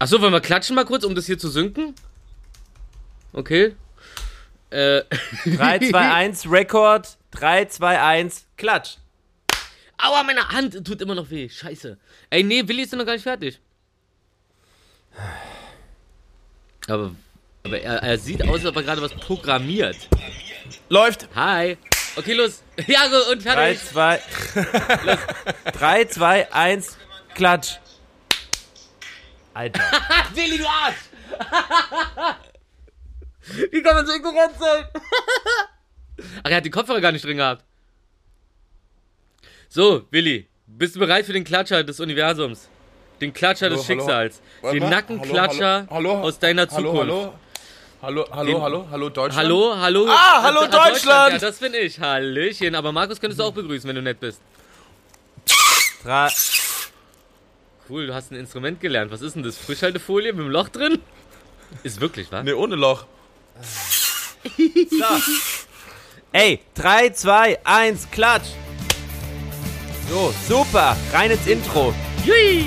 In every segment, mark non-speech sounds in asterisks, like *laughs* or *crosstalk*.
Achso, wollen wir klatschen mal kurz, um das hier zu synken? Okay. Äh. 3, 2, 1, Rekord. 3, 2, 1, Klatsch. Aua, meine Hand tut immer noch weh. Scheiße. Ey, nee, Willi ist noch gar nicht fertig. Aber, aber er, er sieht aus, als ob er gerade was programmiert. Läuft. Hi. Okay, los. *laughs* Ja, und 3, fertig. 2, 3, 2, 1, Klatsch. Alter. *laughs* Willi, du Arsch! *laughs* Wie kann man so ignorant sein? *laughs* Ach, er hat die Kopfhörer gar nicht drin gehabt. So, Willi, bist du bereit für den Klatscher des Universums? Den Klatscher Hallo, des hallo. Schicksals. Warte den. Nackenklatscher Hallo, hallo. aus deiner Hallo, Zukunft. hallo. Hallo, hallo, Den- hallo, hallo, Deutschland. Hallo, hallo. Ah, hallo, Äh, Deutschland. Ja, das bin ich. Hallöchen. Aber Markus könntest du auch begrüßen, wenn du nett bist. 3, Cool, du hast ein Instrument gelernt. Was ist denn das? Frischhaltefolie mit dem Loch drin? Ist wirklich, wa? Nee, ohne Loch. Ey, 3, 2, 1, Klatsch. So, super. Rein ins Intro. Jui!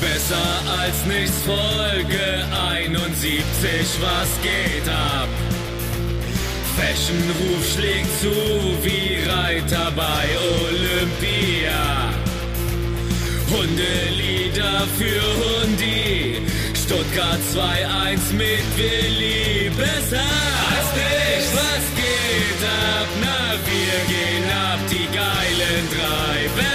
Besser als nichts Folge 71, was geht ab? Fashion-Ruf schlägt zu wie Reiter bei Olympia. Hundelieder für Hundi, Stuttgart 2-1 mit Willi. Besser als nichts, was geht ab? Na, wir gehen ab, die geilen drei.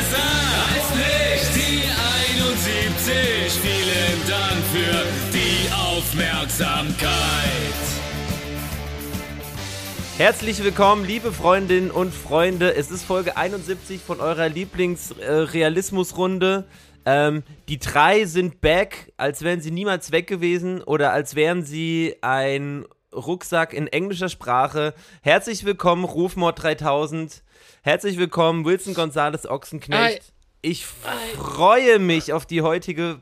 Herzlich willkommen, liebe Freundinnen und Freunde. Es ist Folge 71 von eurer Lieblingsrealismusrunde. ähm, die drei sind back, als wären sie niemals weg gewesen oder als wären sie ein Rucksack in englischer Sprache. Herzlich willkommen, Rufmord 3000. Herzlich willkommen, Wilson Gonzales Ochsenknecht. Ei. Ich freue mich auf die heutige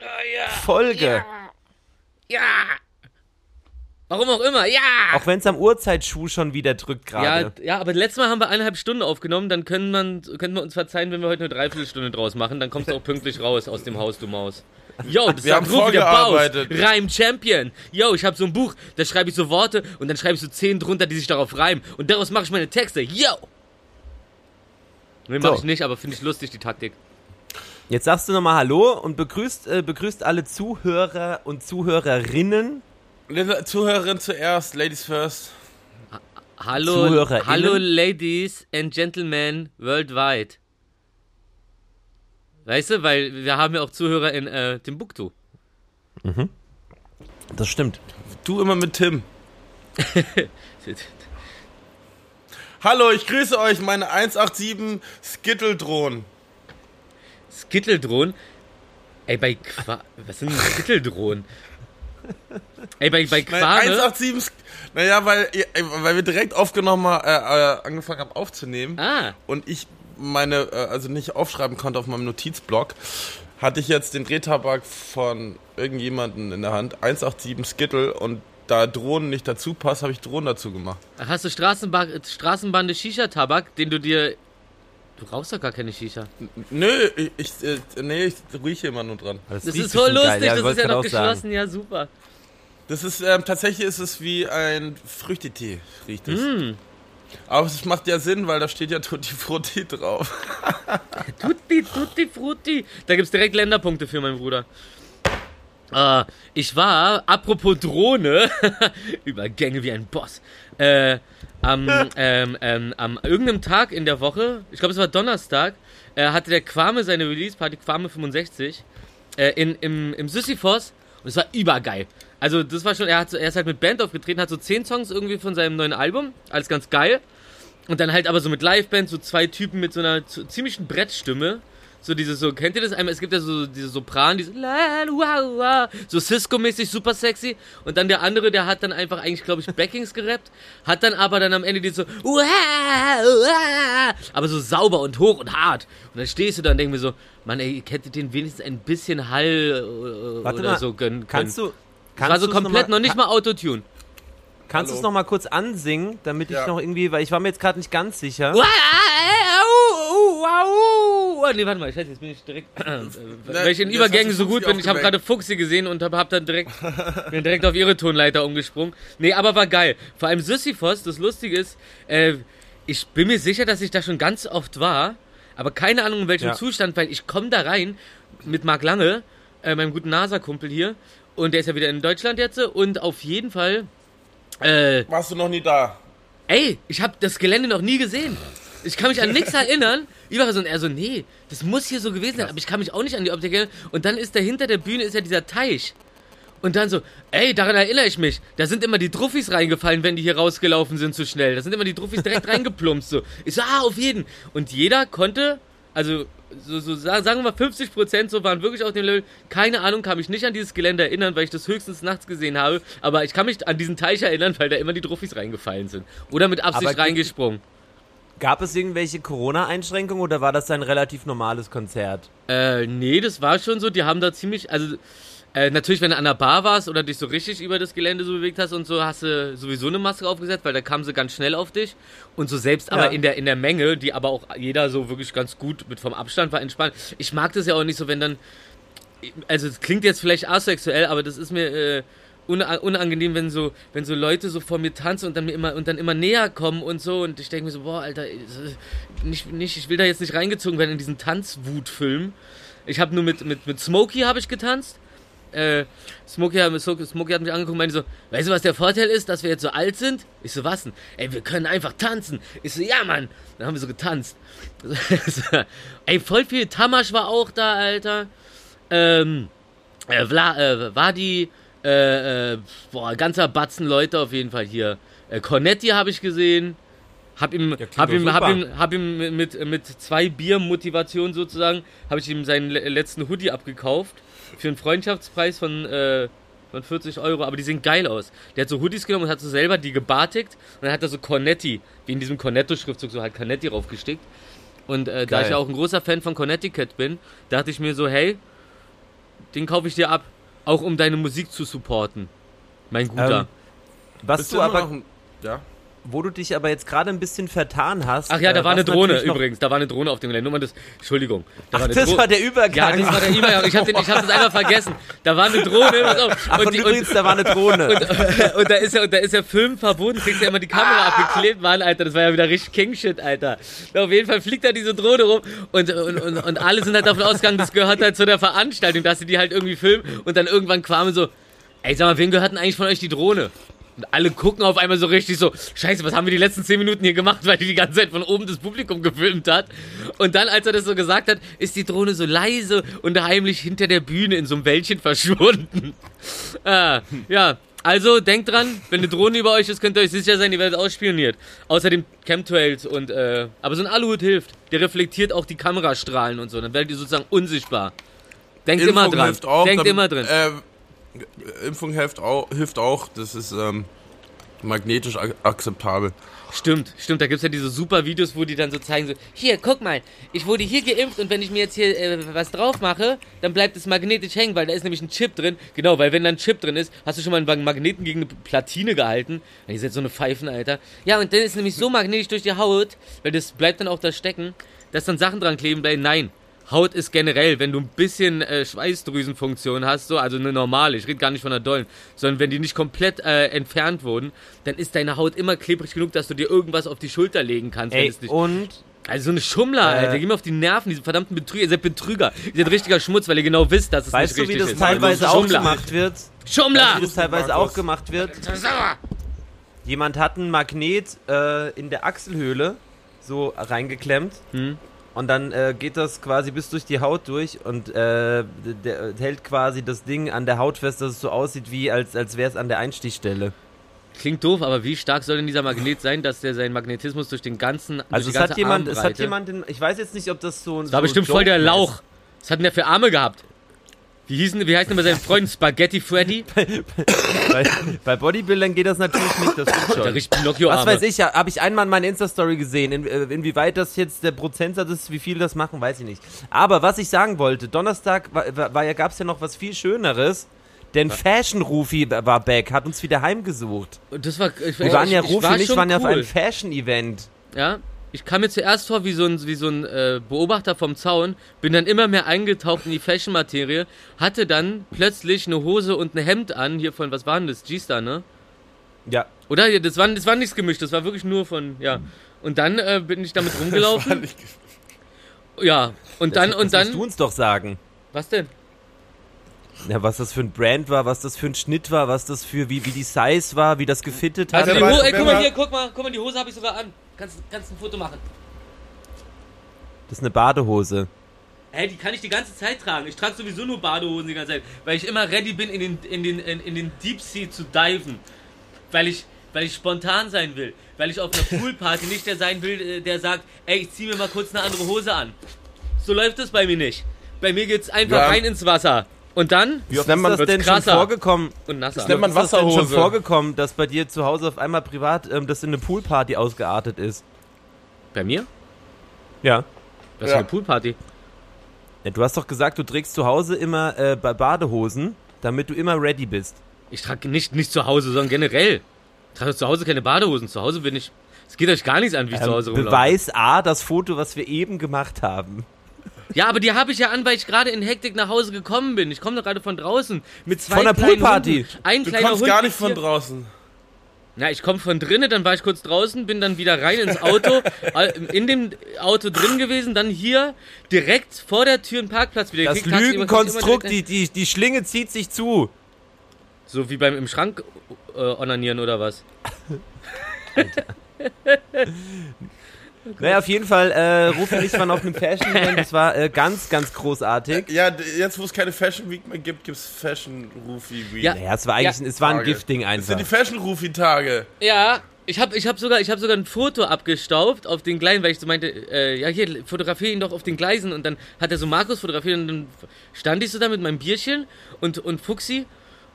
Folge. Ja! Warum auch immer, ja! Auch wenn es am Uhrzeitschuh schon wieder drückt Ja, gerade. ja, aber letztes Mal haben wir eineinhalb Stunden aufgenommen, dann können, man, können wir uns verzeihen, wenn wir heute eine Dreiviertelstunde draus machen, dann kommst du auch pünktlich raus aus dem Haus, du Maus. Yo, *laughs* das Wir ist haben Ruf der Baus, vorgearbeitet. Reim Champion. Yo, ich habe so ein Buch, da schreibe ich so Worte und dann schreibe ich so zehn drunter, die sich darauf reimen. Und daraus mache ich meine Texte. Yo! Nee, mach So. ich nicht, aber finde ich lustig, die Taktik. Jetzt sagst du nochmal Hallo und begrüßt, äh, begrüßt alle Zuhörer und Zuhörerinnen. Zuhörerin zuerst, Ladies first. Hallo, hallo Ladies and Gentlemen worldwide. Weißt du, weil wir haben ja auch Zuhörer in äh, Timbuktu. Das stimmt. Du immer mit Tim. *laughs* Hallo, ich grüße euch, meine 187 Skittle-Drohnen. Skitteldrohnen. Ey, bei Qua Was sind denn Skitteldrohnen? Ey, bei, bei Quane. 187, Sk- naja, weil, äh, weil wir direkt aufgenommen haben, äh, äh, angefangen haben aufzunehmen. Ah, und ich meine, äh, also nicht aufschreiben konnte auf meinem Notizblock, hatte ich jetzt den Drehtabak von irgendjemanden in der Hand, 187 Skittle und da Drohnen nicht dazu passt, habe ich Drohnen dazu gemacht. hast du Straßenba Straßenbande Shisha-Tabak, den du dir. Du rauchst doch gar keine Shisha. Nö, ich, ich äh, nee, ich rieche immer nur dran. Das riecht ist voll lustig, das wollte ist ja noch auch sagen. geschlossen, ja super. Das ist, ähm, tatsächlich ist es wie ein Früchtetee, riecht es. Mm. Aber es macht ja Sinn, weil da steht ja Tutti Frutti drauf. *laughs* Tutti, tutti, frutti. Da gibt's direkt Länderpunkte für meinen Bruder. Äh, ich war, apropos Drohne, *laughs* Übergänge wie ein Boss, äh, am, ähm, ähm, am irgendeinem Tag in der Woche, ich glaube es war Donnerstag, äh, hatte der Quame seine Release-Party, Quame 65, äh, in, im, im Sisyphos und es war übergeil. Also das war schon, er, hat so, er ist halt mit Band aufgetreten, hat so zehn Songs irgendwie von seinem neuen Album, alles ganz geil. Und dann halt aber so mit Liveband, so zwei Typen mit so einer ziemlichen Brettstimme. So diese so, kennt ihr das einmal? Es gibt ja so diese Sopran, wow, so Cisco-mäßig super sexy. Und dann der andere, der hat dann einfach eigentlich, glaube ich, Backings gerappt, hat dann aber dann am Ende die so, aber so sauber und hoch und hart. Und dann stehst du da und denkst mir so, Mann, ey, ihr hättet den wenigstens ein bisschen Hall äh, Warte oder mal, so gönnen können. Kannst du. Kannst war so du's komplett noch, noch nicht mal Autotune. Kannst du es Hallo. noch mal kurz ansingen, damit ich Ja. noch irgendwie, weil ich war mir jetzt gerade nicht ganz sicher. Wow, oh, nee, warte mal, scheiße, jetzt bin ich direkt, *clears throat* äh, weil ich in jetzt Übergängen so gut bin, ich habe gerade Fuchsi gesehen und habe hab dann direkt, *laughs* bin direkt auf ihre Tonleiter umgesprungen. Nee, aber war geil. Vor allem Sisyphos, das Lustige ist, äh, ich bin mir sicher, dass ich da schon ganz oft war, aber keine Ahnung in welchem Ja. Zustand, weil ich komme da rein mit Marc Lange, äh, meinem guten NASA-Kumpel hier, und der ist ja wieder in Deutschland jetzt, und auf jeden Fall, äh, Warst du noch nie da? Ey, ich habe das Gelände noch nie gesehen. Ich kann mich an nichts *laughs* erinnern. Überall so, und er so, nee, das muss hier so gewesen sein, aber ich kann mich auch nicht an die Optik erinnern. Und dann ist da hinter der Bühne ist ja dieser Teich. Und dann so, ey, daran erinnere ich mich. Da sind immer die Truffis reingefallen, wenn die hier rausgelaufen sind zu schnell. Da sind immer die Truffis direkt *laughs* reingeplumpst. So. Ich so, ah, auf jeden. Und jeder konnte, also so, so sa- sagen wir mal 50 Prozent so waren wirklich auf dem Level. Keine Ahnung, kann mich nicht an dieses Gelände erinnern, weil ich das höchstens nachts gesehen habe. Aber ich kann mich an diesen Teich erinnern, weil da immer die Truffis reingefallen sind. Oder mit Absicht Aber- reingesprungen. Gab es irgendwelche Corona-Einschränkungen oder war das ein relativ normales Konzert? Äh, nee, das war schon so. Die haben da ziemlich, also äh, natürlich, wenn du an der Bar warst oder dich so richtig über das Gelände so bewegt hast und so, hast du sowieso eine Maske aufgesetzt, weil da kamen sie ganz schnell auf dich. Und so selbst aber Ja. in der in der Menge, die aber auch jeder so wirklich ganz gut mit vom Abstand war entspannt. Ich mag das ja auch nicht so, wenn dann, also es klingt jetzt vielleicht asexuell, aber das ist mir äh, unangenehm, wenn so, wenn so Leute so vor mir tanzen und dann mir immer und dann immer näher kommen und so und ich denke mir so, boah, Alter, nicht, nicht, ich will da jetzt nicht reingezogen werden in diesen Tanzwutfilm. Ich habe nur mit, mit, mit Smokey habe ich getanzt. Äh, Smokey, hat- Smokey hat mich angeguckt und meinte so, weißt du, was der Vorteil ist, dass wir jetzt so alt sind? Ich so, was denn? Ey, wir können einfach tanzen. Ich so, ja, Mann. Dann haben wir so getanzt. *laughs* Ey, voll viel Tamasch war auch da, Alter. Ähm, äh, Vla, äh, Wadi, äh, äh, boah, ganzer Batzen Leute auf jeden Fall hier. Äh, Cornetti habe ich gesehen. Hab ihm, klingt hab ihm, hab ihm, hab ihm mit, mit zwei Bier Motivation sozusagen, habe ich ihm seinen le- letzten Hoodie abgekauft. Für einen Freundschaftspreis von, äh, von 40 Euro, aber die sehen geil aus. Der hat so Hoodies genommen und hat so selber die gebartigt und dann hat er so Cornetti, wie in diesem Cornetto-Schriftzug, so halt Cornetti raufgestickt. Und äh, da ich ja auch ein großer Fan von Connecticut bin, dachte ich mir so, hey, den kaufe ich dir ab, auch um deine Musik zu supporten. Mein Guter. Ähm, Was Bist du aber, noch ein- Ja. Wo du dich aber jetzt gerade ein bisschen vertan hast. Ach ja, da äh, war eine Drohne übrigens, da war eine Drohne auf dem Gelände. Nur mal das, Entschuldigung. Da war Ach, eine das Dro- war der Übergang. Ja, das war der E-Mail. Ich habe das einfach vergessen. Da war eine Drohne. Pass auf. Ach, und, die- übrigens, da war eine Drohne. *laughs* und da ist ja, und da ist ja Film verboten, kriegst ja immer die Kamera abgeklebt, Mann, Alter, das war ja wieder richtig King-Shit, Alter. Ja, auf jeden Fall fliegt da diese Drohne rum und, und, und, und alle sind halt davon ausgegangen, das gehört halt zu der Veranstaltung, dass sie die halt irgendwie filmen und dann irgendwann kamen so, ey, sag mal, wem gehört denn eigentlich von euch die Drohne? Und alle gucken auf einmal so richtig so, scheiße, was haben wir die letzten 10 Minuten hier gemacht, weil die die ganze Zeit von oben das Publikum gefilmt hat. Und dann, als er das so gesagt hat, ist die Drohne so leise und heimlich hinter der Bühne in so einem Wäldchen *laughs* verschwunden. Ah, ja, also denkt dran, wenn eine Drohne über euch ist, könnt ihr euch sicher sein, ihr werdet ausspioniert. Außerdem Chemtrails und, äh, aber so ein Aluhut hilft. Der reflektiert auch die Kamerastrahlen und so, dann werdet ihr sozusagen unsichtbar. Denkt immer Impfung dran. hilft auch. Denkt damit- immer drin. Äh, Impfung hilft auch, hilft auch. Das ist ähm, magnetisch ak akzeptabel. Stimmt, stimmt, da gibt's ja diese super Videos, wo die dann so zeigen, so, hier, guck mal, ich wurde hier geimpft und wenn ich mir jetzt hier äh, was drauf mache, dann bleibt es magnetisch hängen, weil da ist nämlich ein Chip drin. Genau, weil wenn da ein Chip drin ist, hast du schon mal einen Magneten gegen eine Platine gehalten. Ihr seid so eine Pfeifen, Alter. Ja, und dann ist nämlich so magnetisch durch die Haut, weil das bleibt dann auch da stecken, dass dann Sachen dran kleben bleiben. Nein. Haut ist generell, wenn du ein bisschen äh, Schweißdrüsenfunktion hast, so, also eine normale, ich rede gar nicht von einer dollen, sondern wenn die nicht komplett äh, entfernt wurden, dann ist deine Haut immer klebrig genug, dass du dir irgendwas auf die Schulter legen kannst, wenn Ey, es nicht. und Also so eine Schummler, Äh, Alter, geh mir auf die Nerven, diese verdammten Betrüger, ihr seid Betrüger, ihr seid richtiger Schmutz, weil ihr genau wisst, dass es weißt du, nicht wie richtig das ist. teilweise auch Schummler. gemacht wird? Schummler! Wie das teilweise Markus. auch gemacht wird? Jemand hat ein Magnet äh, in der Achselhöhle so reingeklemmt. Hm. Und dann äh, geht das quasi bis durch die Haut durch und äh, der, hält quasi das Ding an der Haut fest, dass es so aussieht, wie als, als wäre es an der Einstichstelle. Klingt doof, aber wie stark soll denn dieser Magnet sein, dass der seinen Magnetismus durch den ganzen Also durch es hat jemand, es hat jemand, in, ich weiß jetzt nicht, ob das so ein Das war so bestimmt voll der Lauch. Was hat denn der für Arme gehabt? Wie hießen, wie heißt denn bei seinen Freunden Spaghetti Freddy? *laughs* Bei, bei Bodybuildern geht das natürlich nicht, das stimmt schon. riecht Pinocchio-Arme. Was weiß ich, habe ich einmal in meiner Insta-Story gesehen. In, äh, inwieweit das jetzt der Prozentsatz ist, wie viel das machen, weiß ich nicht. Aber was ich sagen wollte, Donnerstag war, war, gab es ja noch was viel Schöneres. Denn Fashion Rufi war back, hat uns wieder heimgesucht. Und das war, ich, Wir waren ja, Rufi und ich waren ja auf einem Fashion-Event. Ja, ich kam mir zuerst vor wie so ein, wie so ein äh, Beobachter vom Zaun, bin dann immer mehr eingetaucht in die Fashion-Materie, hatte dann plötzlich eine Hose und ein Hemd an, hier von, was war denn das? G-Star, ne? Ja. Oder? Das war, das war nichts gemischt, das war wirklich nur von, ja. Und dann äh, bin ich damit Das war rumgelaufen. nicht- Ja, und dann, das, und das musst dann. du uns doch sagen. Was denn? Ja, was das für ein Brand war, was das für ein Schnitt war, was das für, wie, wie die Size war, wie das gefittet hat. Also die Hose, weiß- ey, guck mal hier, guck mal, guck mal, die Hose habe ich sogar an. Kannst, kannst ein Foto machen. Das ist eine Badehose. Hä, die kann ich die ganze Zeit tragen. Ich trage sowieso nur Badehosen die ganze Zeit, weil ich immer ready bin, in den, in den, in, in den Deep Sea zu diven. Weil ich, weil ich spontan sein will. Weil ich auf einer *laughs* Poolparty nicht der sein will, äh, der sagt, ey, ich zieh mir mal kurz eine andere Hose an. So läuft das bei mir nicht. Bei mir geht's einfach Ja. rein ins Wasser. Und dann Wie oft nennt man- ist das denn wird's schon krasser. vorgekommen? und nasser. Nennt man Ist das denn schon vorgekommen, dass bei dir zu Hause auf einmal privat ähm, das in eine Poolparty ausgeartet ist? Bei mir? Ja. Was Ja. für eine Poolparty? ja. Du hast doch gesagt, du trägst zu Hause immer äh, bei Badehosen, damit du immer ready bist. Ich trage nicht, nicht zu Hause, sondern generell. Ich trage zu Hause keine Badehosen. Zu Hause bin ich. Es geht euch gar nichts an, wie ich zu Hause Ähm, rumlaufe. Beweis A, das Foto, was wir eben gemacht haben. Ja, aber die habe ich ja an, weil ich gerade in Hektik nach Hause gekommen bin. Ich komme doch gerade von draußen mit zwei Von der Poolparty. Ein Du kleiner kommst Hund gar nicht von draußen. Na, ich komme von drinnen, dann war ich kurz draußen, bin dann wieder rein ins Auto, *laughs* in dem Auto drin gewesen, dann hier direkt vor der Tür einen Parkplatz wieder Das gekriegt, Lügenkonstrukt, die, die, die Schlinge zieht sich zu. So wie beim im Schrank äh, onanieren oder was? *laughs* *laughs* Naja, auf jeden Fall, äh, Rufi und ich waren auf einem Fashion Event, das war äh, ganz, ganz großartig. Ja, jetzt wo es keine Fashion Week mehr gibt, gibt's Fashion Rufi Week. Ja. Naja, es war eigentlich, Ja. es war ein Tage. Gifting Das einfach. sind die Fashion Rufi Tage. Ja, ich habe ich hab sogar, ich hab sogar ein Foto abgestaubt auf den Gleisen, weil ich so meinte, äh, ja hier, fotografiere ihn doch auf den Gleisen. Und dann hat er so Markus fotografiert und dann stand ich so da mit meinem Bierchen und, und Fuxi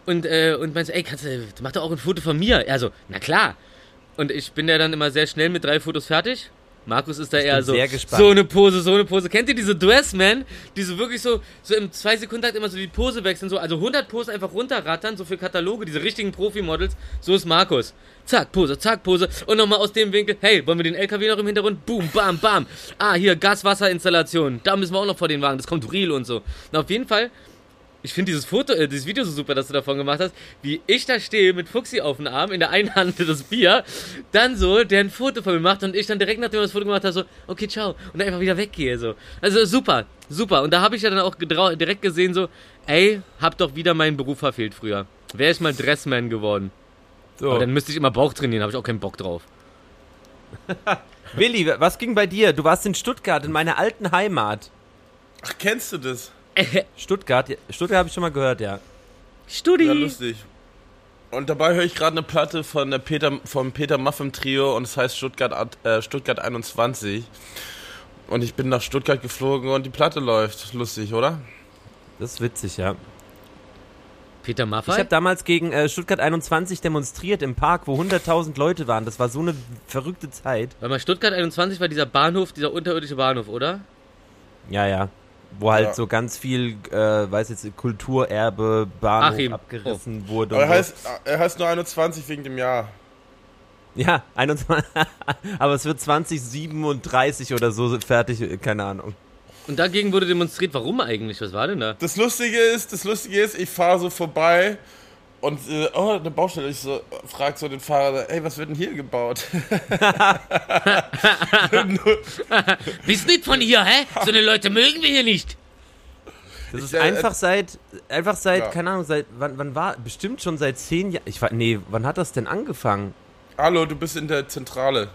und, äh, und meinte, so, ey, kannst du, mach doch auch ein Foto von mir. Er so, na klar. Und ich bin ja dann immer sehr schnell mit drei Fotos fertig. Markus ist da eher bin so, sehr gespannt. so eine Pose, so eine Pose. Kennt ihr diese Dressman, die so wirklich so, so im zwei Sekunden halt immer so die Pose wechseln, so, also 100 Posen einfach runterrattern, so für Kataloge, diese richtigen Profi-Models, so ist Markus. Zack, Pose, zack, Pose und nochmal aus dem Winkel, hey, wollen wir den LKW noch im Hintergrund? Boom, bam, bam. Ah, hier, Gas-Wasser-Installation, da müssen wir auch noch vor den Wagen, das kommt real und so. Na, auf jeden Fall, ich finde dieses Foto, äh, dieses Video so super, das du davon gemacht hast, wie ich da stehe mit Fuxi auf dem Arm, in der einen Hand *laughs* das Bier, dann so, der ein Foto von mir macht und ich dann direkt nachdem er das Foto gemacht hat, so, okay, ciao, und dann einfach wieder weggehe, so. Also super, super. Und da habe ich ja dann auch direkt gesehen, so, ey, hab doch wieder meinen Beruf verfehlt früher. Wäre ich mal Dressman geworden. so. Aber dann müsste ich immer Bauch trainieren, habe ich auch keinen Bock drauf. *laughs* Willi, was ging bei dir? Du warst in Stuttgart, in meiner alten Heimat. Ach, kennst du das? *laughs* Stuttgart, ja, Stuttgart habe ich schon mal gehört, ja. Studi. Ja, lustig. Und dabei höre ich gerade eine Platte von der Peter, vom Peter Muffin Trio und es heißt Stuttgart, äh, Stuttgart 21. Und ich bin nach Stuttgart geflogen und die Platte läuft. Lustig, oder? Das ist witzig, ja. Peter Ich Maffay? habe damals gegen äh, Stuttgart 21 demonstriert im Park, wo 100.000 Leute waren. Das war so eine verrückte Zeit. Weil mal Stuttgart 21 war dieser Bahnhof, dieser unterirdische Bahnhof, oder? Ja, ja. Wo halt Ja. so ganz viel, äh, weiß jetzt, Kulturerbe, Bahnhof Achim. abgerissen wurde. Aber und er heißt, er heißt nur 21 wegen dem Jahr. Ja, 21. *laughs* aber es wird 2037 oder so fertig, keine Ahnung. Und dagegen wurde demonstriert. Warum eigentlich? Was war denn da? Das Lustige ist, das Lustige ist, ich fahre so vorbei und äh, oh, eine Baustelle. Ich so frag so den Fahrer, ey, was wird denn hier gebaut? *laughs* Bist nicht von hier, hä? So eine Leute mögen wir hier nicht. Das Ich, ist äh, einfach seit, einfach seit, Ja. keine Ahnung, seit, wann, wann war, bestimmt schon seit zehn Jahren, ich war, nee, wann hat das denn angefangen? Hallo, du bist in der Zentrale.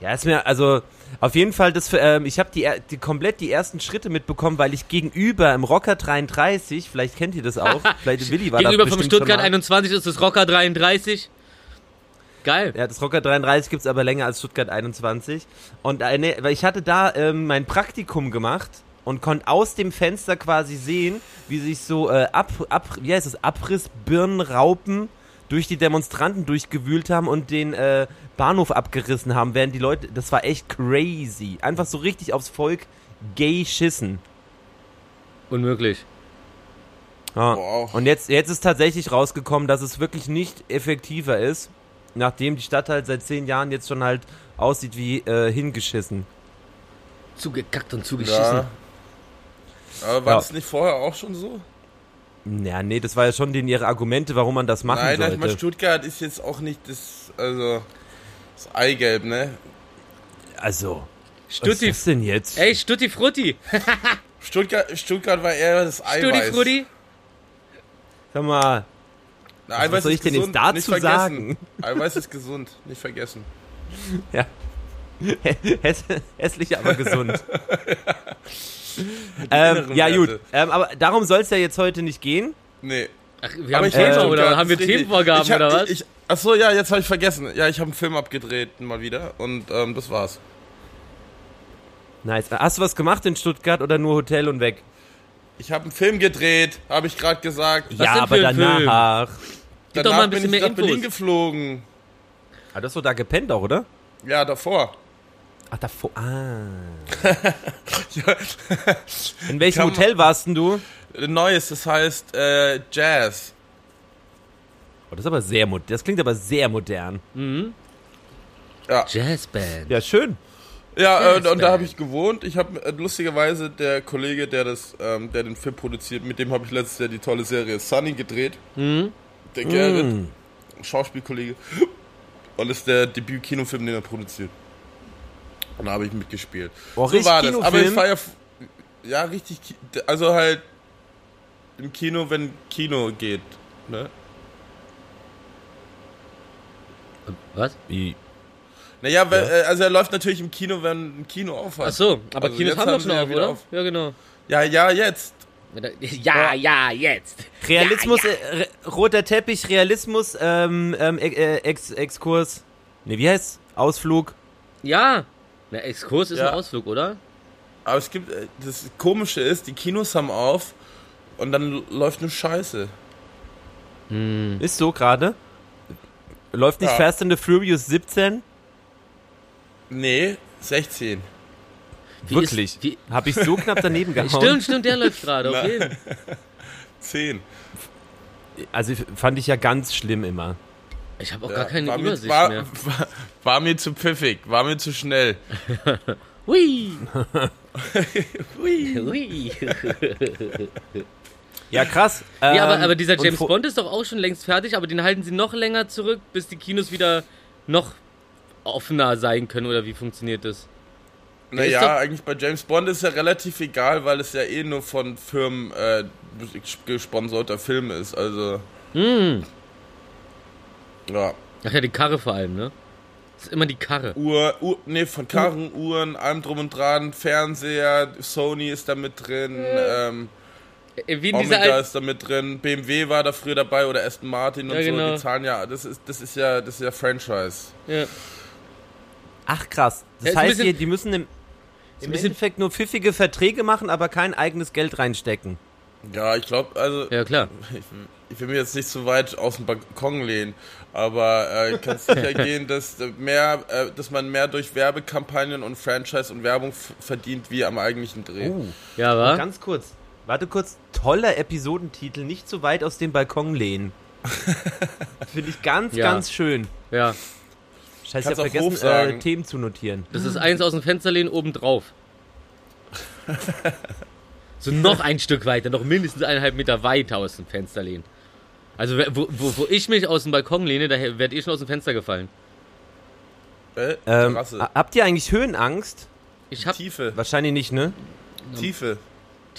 Ja, ist mir, also, auf jeden Fall, das, ähm, ich habe die, die komplett die ersten Schritte mitbekommen, weil ich gegenüber im Rocker 33, vielleicht kennt ihr das auch, *laughs* vielleicht Willi war Gegenüber vom Stuttgart mal. 21 ist das Rocker 33. Geil. Ja, das Rocker 33 gibt's aber länger als Stuttgart 21. Und eine, weil ich hatte da ähm, mein Praktikum gemacht und konnte aus dem Fenster quasi sehen, wie sich so äh, ab, ab, wie heißt es, Abrissbirnenraupen durch die Demonstranten durchgewühlt haben und den äh, Bahnhof abgerissen haben, während die Leute, das war echt crazy. Einfach so richtig aufs Volk gay schissen. Unmöglich. Ja. Wow. Und jetzt, jetzt ist tatsächlich rausgekommen, dass es wirklich nicht effektiver ist, nachdem die Stadt halt seit zehn Jahren jetzt schon halt aussieht wie äh, hingeschissen. Zugekackt und zugeschissen. Ja. Aber war Ja. das nicht vorher auch schon so? Ja, nee, das war ja schon denen ihre Argumente, warum man das machen Nein, sollte. ich meine, Stuttgart ist jetzt auch nicht das, also, das Eigelb, ne? also, was Stutti, ist das denn jetzt? ey, Stutti Frutti. *laughs* Stuttgart, Stuttgart war eher das Stutti Eiweiß. Frutti. Sag mal, Na, Eiweiß soll ist ich denn gesund, jetzt dazu nicht vergessen. sagen? Eiweiß ist gesund, nicht vergessen. *laughs* ja. *laughs* Häss hässlich, aber gesund. Ähm, ja, gut. Werte. Ähm, aber darum soll es ja jetzt heute nicht gehen. Nee. Ach, wir haben ich Thema, war oder? Haben wir. Themenvorgaben, ich hab, oder was? Ich, ach so, ja, jetzt habe ich vergessen. Ja, ich habe einen Film abgedreht mal wieder und ähm, das war's. Nice. Hast du was gemacht in Stuttgart oder nur Hotel und weg? Ich habe einen Film gedreht, habe ich gerade gesagt. Was ja, aber danach. Gib doch Danach mal ein bin bisschen ich mehr nach Berlin Infos. geflogen. Ah, du hast doch da gepennt auch, oder? Ja, davor. Ach, davor. Ah. *laughs* In welchem Kann- Hotel warst denn du? Neues, das heißt äh, Jazz. Oh, das ist aber sehr modern. Das klingt aber sehr modern. Ja, Jazzband. Ja, schön. ja äh, und, da habe ich gewohnt. Ich habe äh, lustigerweise der Kollege, der das, ähm, der den Film produziert, mit dem habe ich letztes Jahr die tolle Serie Sunny gedreht. Mhm. Der Gerrit, Mm. Schauspielkollege. Und das ist der Debüt-Kinofilm, den er produziert. Und da habe ich mitgespielt. Oh, so richtig war das. Aber es Kinofilm? war ja, ja richtig, also halt im Kino, wenn Kino geht. Ne? Was? Wie? Naja, weil, äh, also er läuft natürlich im Kino, wenn ein Kino auf hat. Ach so, aber Also Kinos jetzt haben doch schon ja auf, wieder oder? auf. Ja, genau. Ja, ja, jetzt. Ja, ja, jetzt. Realismus, Äh, re- roter Teppich, Realismus, ähm, ähm, äh, äh, Ex Exkurs. Ne, wie heißt's? Ausflug. Ja. Na, Exkurs ist Ja. ein Ausflug, oder? Aber es gibt, äh, das Komische ist, die Kinos haben auf und dann läuft nur Scheiße. Ist so gerade. Läuft nicht Ja. Fast and the Furious 17? Nee, 16. Wie Wirklich. Ist, wie, Hab ich so knapp daneben *laughs* gehauen. stimmt, stimmt, der läuft gerade, *laughs* okay. *laughs* 10. Also fand ich ja ganz schlimm immer. Ich habe auch Ja, gar keine war mir, Übersicht war, mehr. *laughs* War, war mir zu pfiffig, war mir zu schnell. *laughs* Hui. Hui. *laughs* Ja, krass. Ja, aber, Ähm, aber dieser und James Bond ist doch auch schon längst fertig, aber den halten sie noch länger zurück, bis die Kinos wieder noch offener sein können, oder wie funktioniert das? Der Naja, eigentlich bei James Bond ist ja relativ egal, weil es ja eh nur von Firmen äh, gesponserter Film ist. Also, Hm. Ja. Ach ja, die Karre vor allem, ne? Das ist immer die Karre. Uhr, Uhr, nee, von Karren, Uhren, allem drum und dran, Fernseher, Sony ist da mit drin, ähm, Äh, Wie in dieser Omega alten. ist da mit drin, BMW war da früher dabei oder Aston Martin und Ja, so, genau. die zahlen ja, das ist, das ist ja, das ist ja Franchise. Ja. Ach krass. Das Ja, ist ein heißt bisschen- hier, die müssen im, im bisschen- Endeffekt nur pfiffige Verträge machen, aber kein eigenes Geld reinstecken. Ja, ich glaube, also, ja, klar. *laughs* ich, ich will mir jetzt nicht zu weit aus dem Balkon lehnen, aber äh, kann *laughs* sicher gehen, dass äh, mehr, äh, dass man mehr durch Werbekampagnen und Franchise und Werbung verdient wie am eigentlichen Dreh. Oh. Ja, wa? Ganz kurz. Warte kurz. Toller Episodentitel. Nicht zu weit aus dem Balkon lehnen. *laughs* Finde ich ganz, Ja. ganz schön. Ja. Scheiße, ich habe vergessen, äh. Themen zu notieren. Das ist eins aus dem Fenster lehnen oben drauf. *laughs* So noch ein Stück weiter, noch mindestens eineinhalb Meter weiter aus dem Fenster lehnen. Also wo, wo, wo ich mich aus dem Balkon lehne, da werde ich schon aus dem Fenster gefallen. Äh, Ähm, habt ihr eigentlich Höhenangst? Ich hab Tiefe, Wahrscheinlich nicht, ne? Tiefe.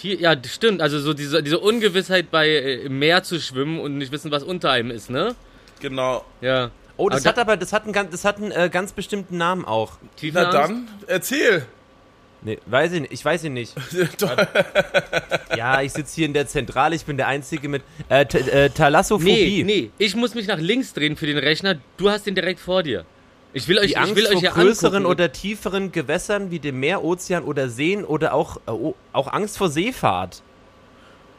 Ja, stimmt. Also so diese, diese Ungewissheit bei äh, im Meer zu schwimmen und nicht wissen, was unter einem ist, ne? Genau. Ja. Oh, das Aber hat aber, das hat einen, ganz- das hat einen äh, ganz bestimmten Namen auch. Na dann, erzähl. Nee, weiß ich nicht. Ich weiß ihn nicht. *laughs* Ja, ich sitze hier in der Zentrale, ich bin der Einzige mit äh, äh, Thalassophobie. Nee, nee, ich muss mich nach links drehen für den Rechner. Du hast den direkt vor dir. Ich will euch, Die ich Angst will euch vor hier größeren angucken. oder tieferen Gewässern wie dem Meer, Ozean oder Seen oder auch, äh, auch Angst vor Seefahrt.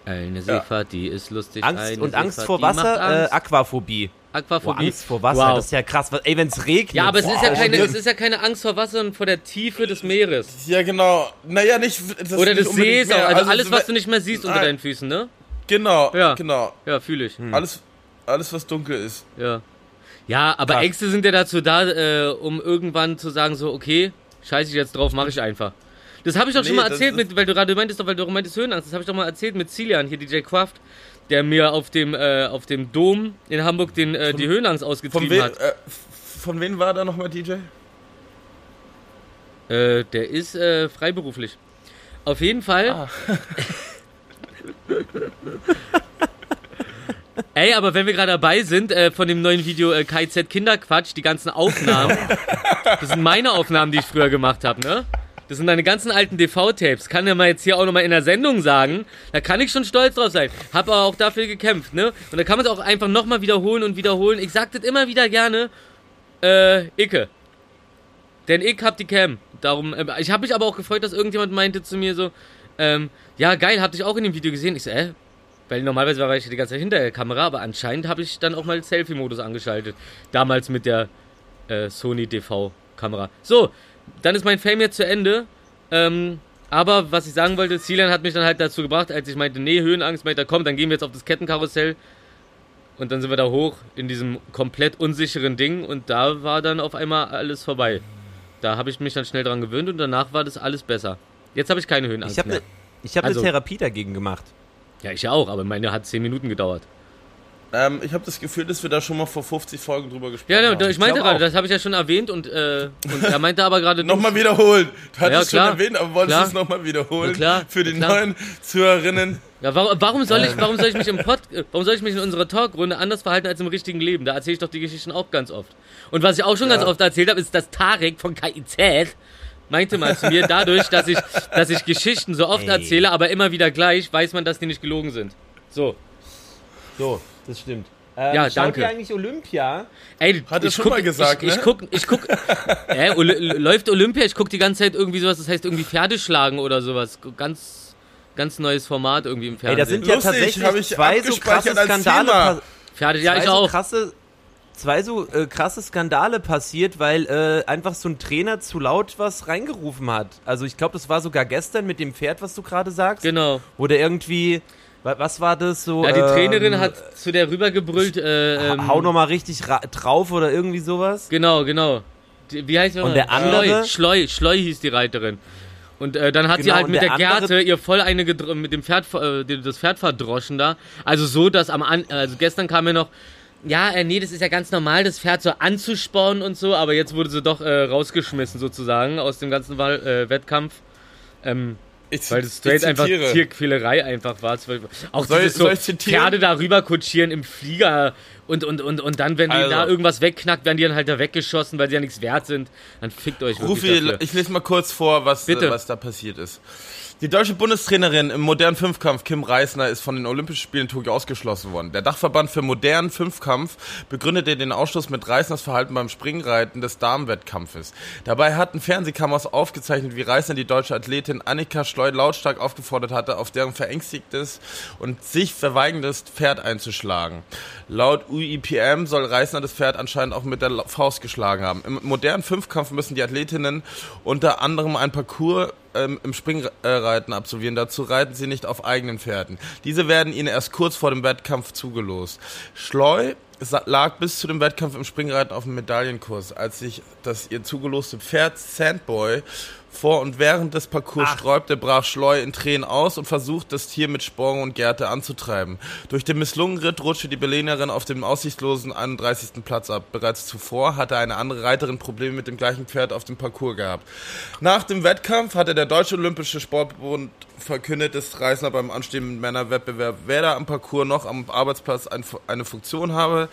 Eine Seefahrt, die ist lustig. Angst eine und Angst Seefahrt, vor die macht Wasser, äh, Angst. Aquaphobie. Boah, Aquaphobie. Angst vor Wasser, Wow. das ist ja krass. Ey, wenn es regnet. Ja, aber es ist ja boah, keine, es ist ja keine Angst vor Wasser, sondern vor der Tiefe des Meeres. Ja, genau. Naja, nicht. Das Oder des Sees, auch. mehr. Also, alles, was du nicht mehr siehst unter deinen Füßen, ne? Genau, Ja. genau. Ja, fühle ich. Hm. Alles, alles, was dunkel ist. Ja. Ja, aber Krass. Ängste sind ja dazu da, äh, um irgendwann zu sagen, so, okay, scheiße ich jetzt drauf, mache ich einfach. Das habe ich doch schon Nee, mal das erzählt, mit, weil du gerade meintest, doch, weil du meintest Höhenangst, das habe ich doch mal erzählt mit Cilian, hier DJ Kraft, der mir auf dem, äh, auf dem Dom in Hamburg den, äh, die Höhenangst Von, ausgetrieben we hat. äh, von wem war da nochmal DJ? Äh, der ist äh, freiberuflich. Auf jeden Fall. Ah. *laughs* Ey, aber wenn wir gerade dabei sind, äh, von dem neuen Video äh, KZ Kinderquatsch, die ganzen Aufnahmen, *laughs* das sind meine Aufnahmen, die ich früher gemacht habe, ne? Das sind deine ganzen alten DV-Tapes. Kann ja mal jetzt hier auch nochmal in der Sendung sagen. Da kann ich schon stolz drauf sein. Hab aber auch dafür gekämpft, ne? Und da kann man es auch einfach nochmal wiederholen und wiederholen. Ich sag das immer wieder gerne. Äh, Icke. Denn ich hab die Cam. Darum, äh, ich habe mich aber auch gefreut, dass irgendjemand meinte zu mir so, ähm, ja geil, hab dich auch in dem Video gesehen. Ich so, äh, weil normalerweise war ich die ganze Zeit hinter der Kamera, aber anscheinend habe ich dann auch mal Selfie-Modus angeschaltet. Damals mit der äh, Sony DV-Kamera. So, dann ist mein Fame jetzt zu Ende. Ähm, aber was ich sagen wollte, Silan hat mich dann halt dazu gebracht, als ich meinte, nee, Höhenangst, meinte er, komm, dann gehen wir jetzt auf das Kettenkarussell. Und dann sind wir da hoch in diesem komplett unsicheren Ding und da war dann auf einmal alles vorbei. Da habe ich mich dann schnell dran gewöhnt und danach war das alles besser. Jetzt habe ich keine Höhenangst Ich habe mehr. eine ich hab Also- ne Therapie dagegen gemacht. Ja, ich auch, aber meine hat 10 Minuten gedauert. Ähm, ich habe das Gefühl, dass wir da schon mal vor 50 Folgen drüber gesprochen Ja, haben. ja ich meinte gerade, auch. das habe ich ja schon erwähnt und, äh, und er meinte aber gerade. *laughs* Nochmal wiederholen. Du hattest Ja, es klar. schon erwähnt, aber wolltest Klar. es nochmal wiederholen. Ja, klar. Für die Ja, klar. neuen Zuhörerinnen. Ja, warum, warum soll ich, warum soll ich mich im Pod, äh, warum soll ich mich in unserer Talkrunde anders verhalten als im richtigen Leben? Da erzähle ich doch die Geschichten auch ganz oft. Und was ich auch schon ganz oft erzählt habe, ist, dass Tarek von KIZ meinte mal zu mir, dadurch, dass ich, dass ich Geschichten so oft Ey. erzähle, aber immer wieder gleich, weiß man, dass die nicht gelogen sind. So. So, das stimmt. Ähm, Ja, schaut danke. ihr eigentlich Olympia? Ey, Hat ich schon guck, mal gesagt, ich, ich ne? guck, ich guck, *laughs* äh, Oli- läuft Olympia, ich guck die ganze Zeit irgendwie sowas, das heißt irgendwie Pferdeschlagen oder sowas. Ganz, ganz neues Format irgendwie im Ey, Fernsehen. da sind ja Lustig, tatsächlich hab ich zwei so krasse Skandale. Pferde, ja, zwei ich so auch. krasse, zwei so äh, krasse Skandale passiert, weil äh, einfach so ein Trainer zu laut was reingerufen hat. Also ich glaube, das war sogar gestern mit dem Pferd, was du gerade sagst. Genau. Wo der irgendwie, was war das so? Ja, die ähm, Trainerin hat zu der rübergebrüllt, äh, ähm, Hau nochmal richtig ra- drauf oder irgendwie sowas. Genau, genau. Die, wie heißt die Und der andere? Schleu, Schleu, Schleu hieß die Reiterin. Und äh, dann hat sie Genau, halt und mit der, der Gerte ihr voll eine mit dem Pferd äh, das Pferd verdroschen da. Also so, dass am An also gestern kam mir noch ja, äh, nee, das ist ja ganz normal, das Pferd so anzuspornen und so, aber jetzt wurde sie doch äh, rausgeschmissen sozusagen aus dem ganzen Wahl, äh, Wettkampf. Ähm, Ich, weil das straight einfach. Tierquälerei einfach war. Auch Soll- dieses soll so ich zitieren? Pferde da rüber kutschieren im Flieger und, und, und, und dann, wenn die Also. da irgendwas wegknackt, werden die dann halt da weggeschossen, weil sie ja nichts wert sind. Dann fickt euch Rufi, ich lese mal kurz vor, was, Bitte. was da passiert ist. Die deutsche Bundestrainerin im modernen Fünfkampf, Kim Reisner, ist von den Olympischen Spielen in Tokio ausgeschlossen worden. Der Dachverband für modernen Fünfkampf begründete den Ausschluss mit Reisners Verhalten beim Springreiten des Damenwettkampfes. Dabei hatten Fernsehkameras aufgezeichnet, wie Reisner die deutsche Athletin Annika Schleu lautstark aufgefordert hatte, auf deren verängstigtes und sich verweigendes Pferd einzuschlagen. Laut UIPM soll Reisner das Pferd anscheinend auch mit der Faust geschlagen haben. Im modernen Fünfkampf müssen die Athletinnen unter anderem ein Parcours ähm, im Springreiten absolvieren. Dazu reiten sie nicht auf eigenen Pferden. Diese werden ihnen erst kurz vor dem Wettkampf zugelost. Schleu lag bis zu dem Wettkampf im Springreiten auf dem Medaillenkurs, als sich das ihr zugeloste Pferd Sandboy vor und während des Parcours sträubte, brach Schleu in Tränen aus und versucht, das Tier mit Sporn und Gerte anzutreiben. Durch den misslungenen Ritt rutschte die Berlinerin auf dem aussichtslosen 31. Platz ab. Bereits zuvor hatte eine andere Reiterin Probleme mit dem gleichen Pferd auf dem Parcours gehabt. Nach dem Wettkampf hatte der Deutsche Olympische Sportbund verkündet, dass Reisner beim anstehenden Männerwettbewerb weder am Parcours noch am Arbeitsplatz ein, eine Funktion habe.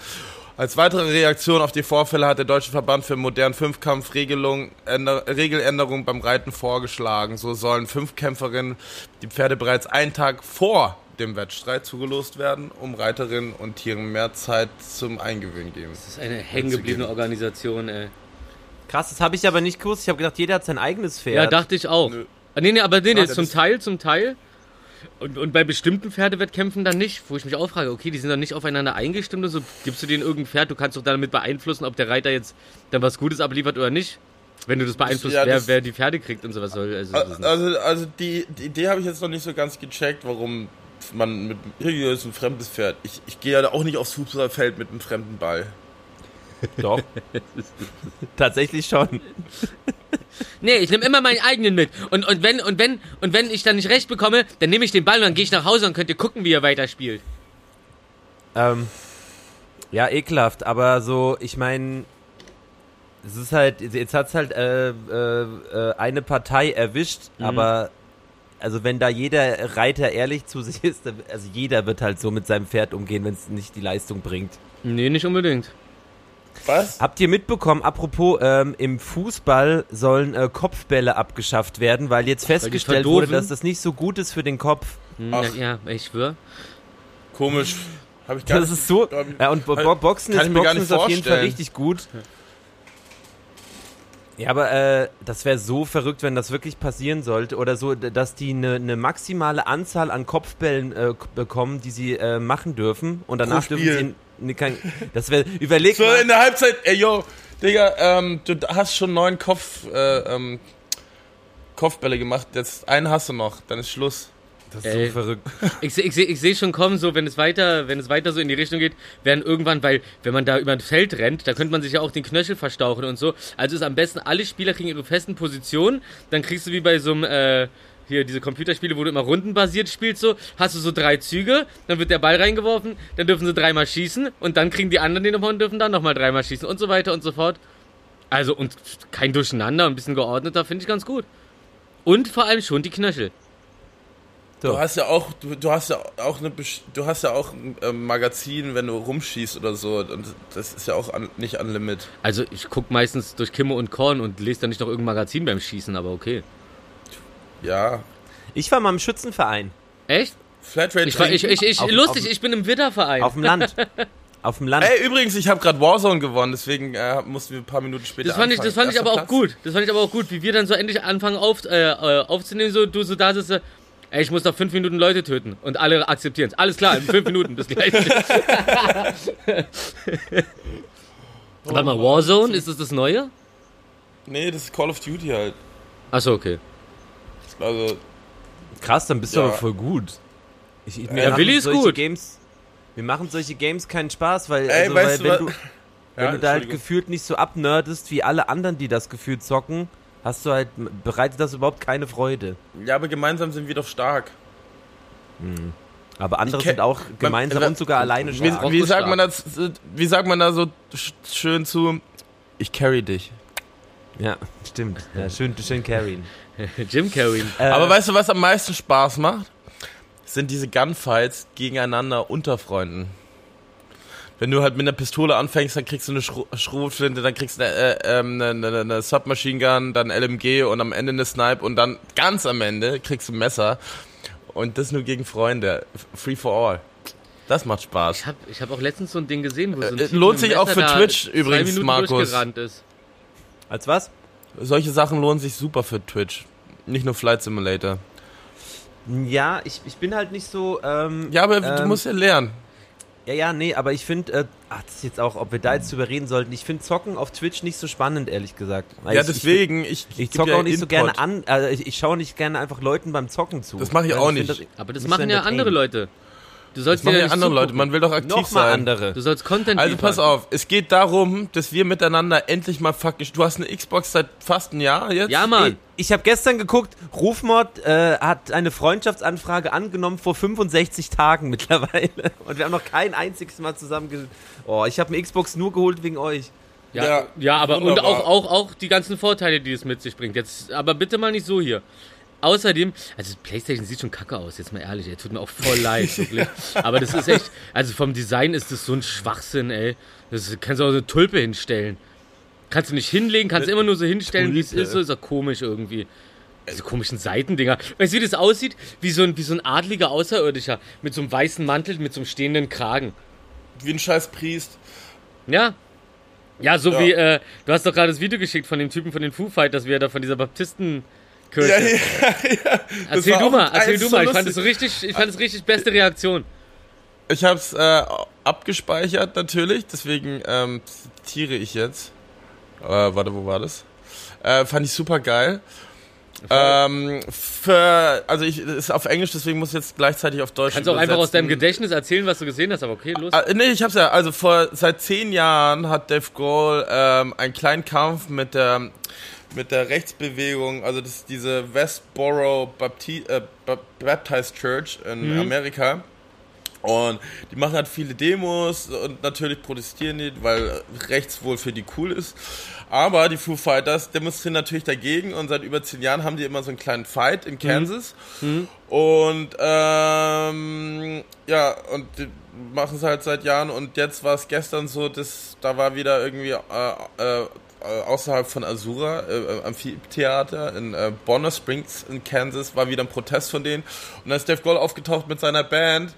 Als weitere Reaktion auf die Vorfälle hat der Deutsche Verband für modernen Fünfkampf Regelung, Änder, Regeländerungen beim Reiten vorgeschlagen. So sollen Fünfkämpferinnen die Pferde bereits einen Tag vor dem Wettstreit zugelost werden, um Reiterinnen und Tieren mehr Zeit zum Eingewöhnen geben. das ist eine hängengebliebene Organisation, ey. Krass, das habe ich aber nicht gewusst. Ich habe gedacht, jeder hat sein eigenes Pferd. Ja, dachte ich auch. Nö. Ah, nee, nee, aber nee, nee, Ja, zum Teil, zum Teil. Und, und bei bestimmten Pferdewettkämpfen dann nicht, wo ich mich auch frage, okay, die sind doch nicht aufeinander eingestimmt und so. Gibst du denen irgendein Pferd, du kannst doch damit beeinflussen, ob der Reiter jetzt dann was Gutes abliefert oder nicht. Wenn du das beeinflusst, Ja, wer, das- wer die Pferde kriegt und sowas soll. Also, Also, also die, die Idee habe ich jetzt noch nicht so ganz gecheckt, warum man mit hier ist ein fremdes Pferd. Ich, ich gehe ja auch nicht aufs Fußballfeld mit einem fremden Ball. Doch. *laughs* Tatsächlich schon. Nee, ich nehme immer meinen eigenen mit. Und, und, wenn, und, wenn, und wenn ich dann nicht recht bekomme, dann nehme ich den Ball und dann gehe ich nach Hause und könnt ihr gucken, wie ihr weiterspielt. Ähm, ja, ekelhaft, aber so, ich meine, es ist halt, jetzt hat's halt äh, äh, eine Partei erwischt, Mhm. aber also wenn da jeder Reiter ehrlich zu *laughs* sich ist, dann- also jeder wird halt so mit seinem Pferd umgehen, wenn es nicht die Leistung bringt. Nee, nicht unbedingt. Was? Habt ihr mitbekommen, apropos, ähm, im Fußball sollen äh, Kopfbälle abgeschafft werden, weil jetzt festgestellt wurde, verdoofen? dass das nicht so gut ist für den Kopf. Hm, Ach. ja, ich schwör. Komisch. Habe ich gar Das nicht. ist so. ich- Ja, und Bo Bo Boxen ist, Boxen ist auf jeden Fall richtig gut. Ja, aber äh, das wäre so verrückt, wenn das wirklich passieren sollte. Oder so, dass die eine ne maximale Anzahl an Kopfbällen äh, bekommen, die sie äh, machen dürfen. Und danach dürfen sie. Ne, kein, das wäre. Überleg So mal. in der Halbzeit, ey yo, Digga, ähm, du hast schon neun Kopf, äh, ähm, Kopfbälle gemacht, jetzt einen hast du noch, dann ist Schluss. Das Ey. ist so verrückt. *laughs* Ich sehe ich ich seh schon kommen, so wenn es weiter, wenn es weiter so in die Richtung geht, werden irgendwann, weil wenn man da über ein Feld rennt, da könnte man sich ja auch den Knöchel verstauchen und so. Also ist am besten, alle Spieler kriegen ihre festen Positionen, dann kriegst du wie bei so einem, äh, hier diese Computerspiele, wo du immer rundenbasiert spielst, so, hast du so drei Züge, dann wird der Ball reingeworfen, dann dürfen sie dreimal schießen und dann kriegen die anderen den nochmal und dürfen dann nochmal dreimal schießen und so weiter und so fort. Also und kein Durcheinander, ein bisschen geordneter, finde ich ganz gut. Und vor allem schon die Knöchel. So. Du hast ja auch, du, du hast ja auch eine, du hast ja auch ein ähm, Magazin, wenn du rumschießt oder so, und das ist ja auch an, nicht unlimited. Also ich guck meistens durch Kimme und Korn und lese dann nicht noch irgendein Magazin beim Schießen, aber okay. Ja. Ich war mal im Schützenverein. Echt? Flatrate Ich, war, ich, ich, ich Auf- lustig, auf- ich bin im Widderverein. Auf dem Land. *laughs* Auf dem Land. Ey, übrigens, ich habe gerade Warzone gewonnen, deswegen äh, mussten wir ein paar Minuten später Das fand, ich, das fand ich aber auch Platz. gut. Das fand ich aber auch gut, wie wir dann so endlich anfangen auf, äh, äh, aufzunehmen, so du so da sitzt, äh, ey, ich muss noch fünf Minuten Leute töten und alle akzeptieren es. Alles klar, in fünf Minuten, bis gleich. *laughs* Warte mal, Warzone, ist das das Neue? Nee, das ist Call of Duty halt. Achso, okay. Also, Krass, dann bist du Ja. aber voll gut. Ich, ich, Ja, Willi ist gut. Games, mir machen solche Games keinen Spaß, weil, Ey, also, weil du wenn, du, *laughs* wenn Ja, du da halt gefühlt nicht so abnerdest wie alle anderen, die das gefühlt zocken, hast du halt, bereitet das überhaupt keine Freude. ja, aber gemeinsam sind wir doch stark. Aber andere sind auch gemeinsam man- und sogar alleine Wie, stark. wie Auch sagt stark. man das? Wie sagt man da so sch- schön zu? Ich carry dich. Ja, stimmt. Ja, schön, schön carryen. *laughs* Jim Carrey. Äh, Aber weißt du, was am meisten Spaß macht? Sind diese Gunfights gegeneinander unter Freunden. Wenn du halt mit einer Pistole anfängst, dann kriegst du eine Schro Schrotflinte, dann kriegst du eine, äh, ähm, eine, eine, eine Submachine Gun, dann LMG und am Ende eine Snipe und dann ganz am Ende kriegst du ein Messer. Und das nur gegen Freunde. Free for all. Das macht Spaß. Ich habe ich hab auch letztens so ein Ding gesehen, wo so ein Äh, Typ lohnt sich auch für Twitch übrigens, Markus. als was? Solche Sachen lohnen sich super für Twitch. Nicht nur Flight Simulator. Ja, ich, ich bin halt nicht so. Ähm, Ja, aber du ähm, musst ja lernen. Ja, ja, nee, aber ich finde, äh, ach, das ist jetzt auch, ob wir da jetzt drüber reden sollten. Ich finde Zocken auf Twitch nicht so spannend, ehrlich gesagt. Weil Ja, ich, deswegen, ich, Ich, ich zocke ja auch nicht so Input. gerne an, also ich, ich schaue nicht gerne einfach Leuten beim Zocken zu. Das mache ich Weil auch nicht. Aber das nicht so machen ja andere Leute. Du sollst Das machen ja andere Leute. Man will doch aktiv Noch mal sein. andere. Du sollst Content Also pass auf, es geht darum, dass wir miteinander endlich mal fucking. Du hast eine Xbox seit fast einem Jahr jetzt? Ja, Mann. Ich habe gestern geguckt, Rufmord äh, hat eine Freundschaftsanfrage angenommen vor 65 Tagen *laughs* mittlerweile. Und wir haben noch kein einziges Mal zusammen Oh, ich habe eine Xbox nur geholt wegen euch. Ja, Ja, ja, aber und wunderbar. auch, auch, auch die ganzen Vorteile, die es mit sich bringt. Jetzt, aber bitte mal nicht so hier. Außerdem, also PlayStation sieht schon kacke aus, jetzt mal ehrlich, ey, tut mir auch voll leid, wirklich. *laughs* Aber das ist echt, also vom Design ist das so ein Schwachsinn, ey. Das kannst du auch so eine Tulpe hinstellen. Kannst du nicht hinlegen, kannst du immer nur so hinstellen, wie es ist, so ist ja komisch irgendwie. Diese komischen Seitendinger. Weißt du, wie das aussieht? Wie so ein, wie so ein adliger Außerirdischer. Mit so einem weißen Mantel, mit so einem stehenden Kragen. Wie ein scheiß Priest. Ja. Ja, so Ja. wie, äh, du hast doch gerade das Video geschickt von dem Typen von den Foo Fighters, wie er da von dieser Baptistenkirche. Ja, ja, *laughs* ja. Erzähl du mal, erzähl du so mal. Ich fand so richtig, ich fand das richtig beste Reaktion. Ich hab's äh, abgespeichert natürlich, deswegen ähm, zitiere ich jetzt. Äh, warte, wo war das? Äh, fand ich super geil. Ähm, für, also ich ist auf Englisch, deswegen muss ich jetzt gleichzeitig auf Deutsch Kannst du auch einfach aus deinem. Gedächtnis erzählen, was du gesehen hast, aber okay, los. Ah, nee, ich hab's ja. Also vor seit zehn Jahren hat Dave Grohl ähm, einen kleinen Kampf mit der mit der Rechtsbewegung, also das ist diese Westboro Bapti äh, Ba- Baptist Church in Amerika. Und die machen halt viele Demos und natürlich protestieren die, weil rechts wohl für die cool ist. Aber die Foo Fighters demonstrieren natürlich dagegen und seit über zehn Jahren haben die immer so einen kleinen Fight in Kansas. Und ähm, ja, und die machen es halt seit Jahren und jetzt war es gestern so, dass da war wieder irgendwie äh, äh, außerhalb von Azura, äh, Amphitheater in äh, Bonner Springs in Kansas, war wieder ein Protest von denen. Und dann ist Dave Grohl aufgetaucht mit seiner Band,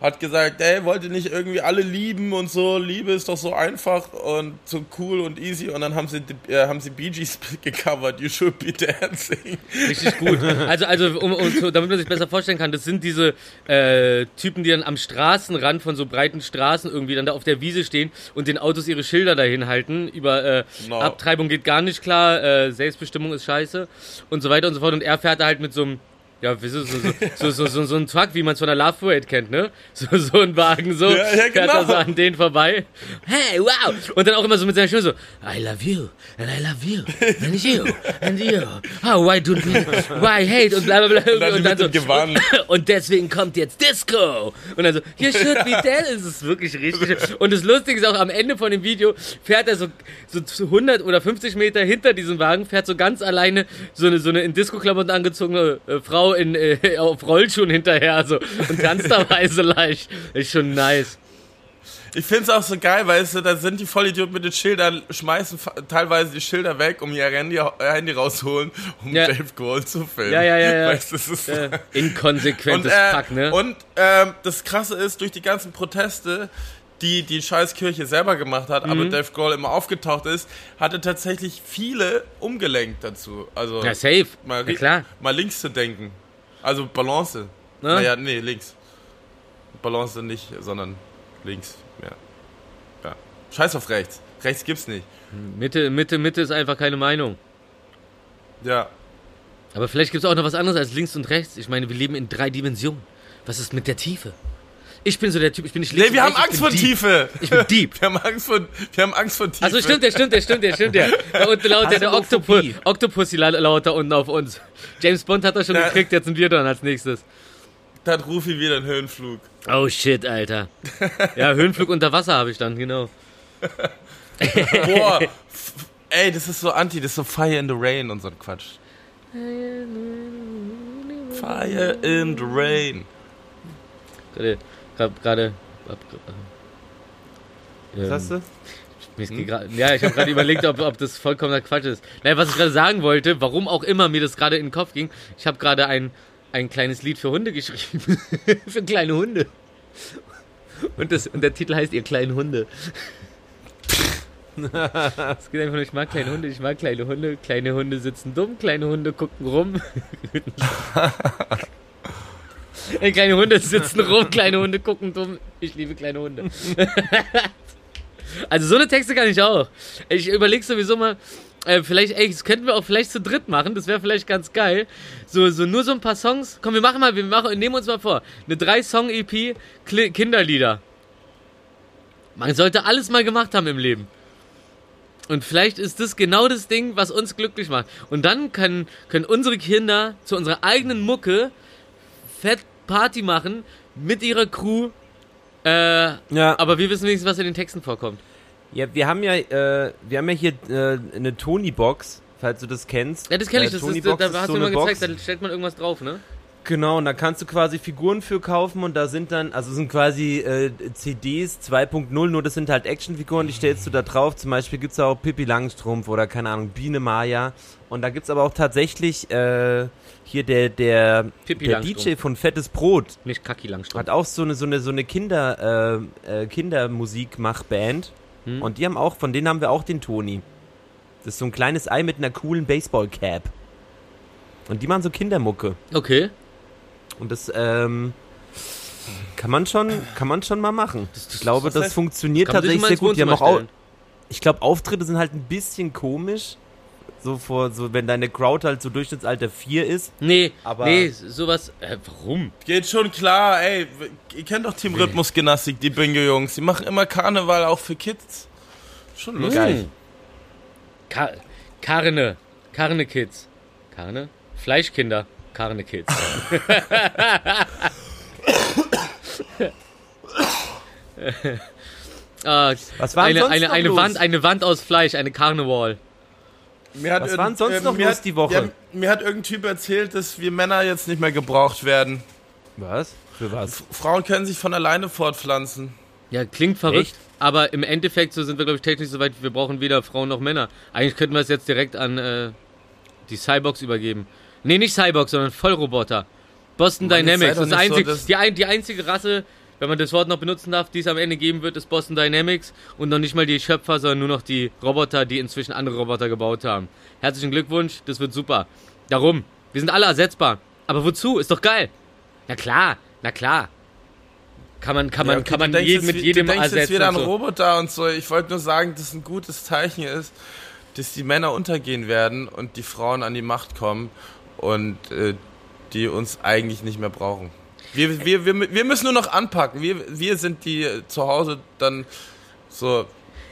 hat gesagt, ey, wollt ihr nicht irgendwie alle lieben und so, Liebe ist doch so einfach und so cool und easy. Und dann haben sie, äh, haben sie Bee Gees *laughs* gecovert, You Should Be Dancing. Richtig gut. *laughs* Also, also um, um, damit man sich besser vorstellen kann, das sind diese äh, Typen, die dann am Straßenrand von so breiten Straßen irgendwie dann da auf der Wiese stehen und den Autos ihre Schilder dahin halten. Über äh, Genau. Abtreibung geht gar nicht klar, äh, Selbstbestimmung ist scheiße und so weiter und so fort. Und er fährt da halt mit so einem ja, so, so, so, so, so, so, so ein Truck, wie man es von der Love Parade kennt, ne? So, so ein Wagen, so, Ja, ja, fährt er genau. so an denen vorbei. Hey, wow! Und dann auch immer so mit seiner Stimme so, I love you, and I love you, and you, and you. Oh, why don't we, why hate, und bla bla bla. Und dann, mit dem Gewand. Und deswegen kommt jetzt Disco. Und dann so, you should be dead. Es ist wirklich richtig. Und das Lustige ist auch, am Ende von dem Video fährt er so, so zu 100 oder 50 Meter hinter diesem Wagen, fährt so ganz alleine so eine, so eine in Disco-Klamotten angezogene äh, Frau in, äh, auf Rollschuhen hinterher so, und tanzt dabei so leicht. Ist schon nice. Ich find's auch so geil, weißt du, da sind die Vollidioten mit den Schildern, schmeißen teilweise die Schilder weg, um ihr Handy, äh, Handy rausholen, um Ja. Dave Grohl zu filmen. Ja, ja, ja, ja. Weißt das ist Äh, inkonsequentes und, äh, Fuck, ne? Und ähm, das Krasse ist, durch die ganzen Proteste, die die scheiß Kirche selber gemacht hat, Mhm. aber Dave Grohl immer aufgetaucht ist, hatte tatsächlich viele umgelenkt dazu. Also ja, safe. mal, Ja, klar. mal links zu denken. Also Balance. Ne? Naja, nee, links. Balance nicht, sondern links. Ja. ja. Scheiß auf rechts. Rechts gibt's nicht. Mitte, Mitte, Mitte ist einfach keine Meinung. Ja. Aber vielleicht gibt es auch noch was anderes als links und rechts. Ich meine, wir leben in drei Dimensionen. Was ist mit der Tiefe? Ich bin so der Typ, ich bin nicht links Nee, wir haben Angst vor. Tiefe. Ich bin deep. *laughs* Wir haben Angst vor, wir haben Angst vor Tiefe. Also stimmt, der stimmt, der stimmt, der stimmt, der. Da unten laut der, der. Octopussy la- lauter unten auf uns. James Bond hat das schon Ja. gekriegt, jetzt sind wir dran als nächstes. Da hat Rufi wieder einen Höhenflug. Oh shit, Alter. Ja, Höhenflug unter Wasser habe ich dann, genau. *laughs* Boah. Ey, das ist so anti, das ist so Fire in the Rain und so ein Quatsch. Fire in the Rain. Hab gerade. hab- Was ähm, hast du? Ist gra- Ja, ich habe gerade überlegt, ob, ob das vollkommener Quatsch ist. Naja, was ich gerade sagen wollte, warum auch immer mir das gerade in den Kopf ging, ich habe gerade ein, ein kleines Lied für Hunde geschrieben. *laughs* für kleine Hunde. Und, das, und der Titel heißt Ihr kleinen Hunde. *laughs* Es geht einfach nur, ich mag kleine Hunde, ich mag kleine Hunde. Kleine Hunde sitzen dumm, kleine Hunde gucken rum. *laughs* Äh, kleine Hunde sitzen rum, kleine Hunde gucken dumm. Ich liebe kleine Hunde. *laughs* Also so eine Texte kann ich auch. Ich überlege sowieso mal, äh, vielleicht, ey, das könnten wir auch vielleicht zu dritt machen, das wäre vielleicht ganz geil. So, so nur so ein paar Songs. Komm, wir machen mal, wir machen, nehmen uns mal vor, eine drei-Song-EP Kinderlieder. Man sollte alles mal gemacht haben im Leben. Und vielleicht ist das genau das Ding, was uns glücklich macht. Und dann können, können unsere Kinder zu unserer eigenen Mucke fett Party machen mit ihrer Crew. Äh, Ja, aber wir wissen wenigstens, was in den Texten vorkommt. ja wir haben ja, äh, wir haben ja hier äh, eine Tony-Box, falls du das kennst. Ja, das kenne ich. Äh, Das ist, da hast so du mir mal gezeigt, Box. da stellt man irgendwas drauf, ne? Genau, und da kannst du quasi Figuren für kaufen und da sind dann, also sind quasi äh, CDs 2.0, nur das sind halt Actionfiguren, die stellst du da drauf. Zum Beispiel gibt's auch Pippi Langstrumpf oder keine Ahnung, Biene Maya. Und da gibt's aber auch tatsächlich äh, hier der, der, Pippi der Langstrumpf. DJ von Fettes Brot. Nicht Kaki Langstrumpf. Hat auch so eine, so eine, so eine Kinder, äh, äh, Kindermusikmachband. Hm. Und die haben auch, von denen haben wir auch den Toni. Das ist so ein kleines Ei mit einer coolen Baseballcap. Und die machen so Kindermucke. Okay. Und das ähm, kann man schon, kann man schon mal machen. Ich glaube, das heißt- funktioniert man sich tatsächlich sehr gut. Die haben auch, stellen. ich glaube, Auftritte sind halt ein bisschen komisch, So vor, so wenn deine Crowd halt so Durchschnittsalter 4 ist. Nee, Aber- nee, sowas. Äh, warum? Geht schon klar, ey. Ihr kennt doch Team Rhythmusgymnastik, die Bingo-Jungs. Die machen immer Karneval auch für Kids. Schon lustig. Geil. Ka Karne. Karne Kids. Karne? Fleischkinder. Karne Kids. *laughs* ah, Was war eine, eine, eine? Wand, eine Wand aus Fleisch, eine Carnival. Mir hat Was irgend- war denn sonst äh, noch mir los hat- die Woche? Ja, mir hat irgendein Typ erzählt, dass wir Männer jetzt nicht mehr gebraucht werden. Was? Für was? Frauen können sich von alleine fortpflanzen. Ja, klingt verrückt, Echt? aber im Endeffekt so sind wir, glaube ich, technisch soweit, wir brauchen weder Frauen noch Männer. Eigentlich könnten wir es jetzt direkt an äh, die Cyborgs übergeben. Nee, nicht Cyborgs, sondern Vollroboter. Boston Mann, Dynamics. Das nicht so, die, ein, die einzige Rasse, wenn man das Wort noch benutzen darf, die es am Ende geben wird, ist Boston Dynamics. Und noch nicht mal die Schöpfer, sondern nur noch die Roboter, die inzwischen andere Roboter gebaut haben. Herzlichen Glückwunsch, das wird super. Darum, wir sind alle ersetzbar. Aber wozu? Ist doch geil. Na klar, na klar. Kann man, kann man, Ja, okay, kann man denkst jeden, jetzt, mit jedem Du denkst jetzt ersetzen. wieder an so. Roboter und so. Ich wollte nur sagen, dass ein gutes Zeichen ist, dass die Männer untergehen werden und die Frauen an die Macht kommen und äh, die uns eigentlich nicht mehr brauchen. Wir, wir, wir, wir müssen nur noch anpacken. Wir, wir sind die äh, zu Hause dann so.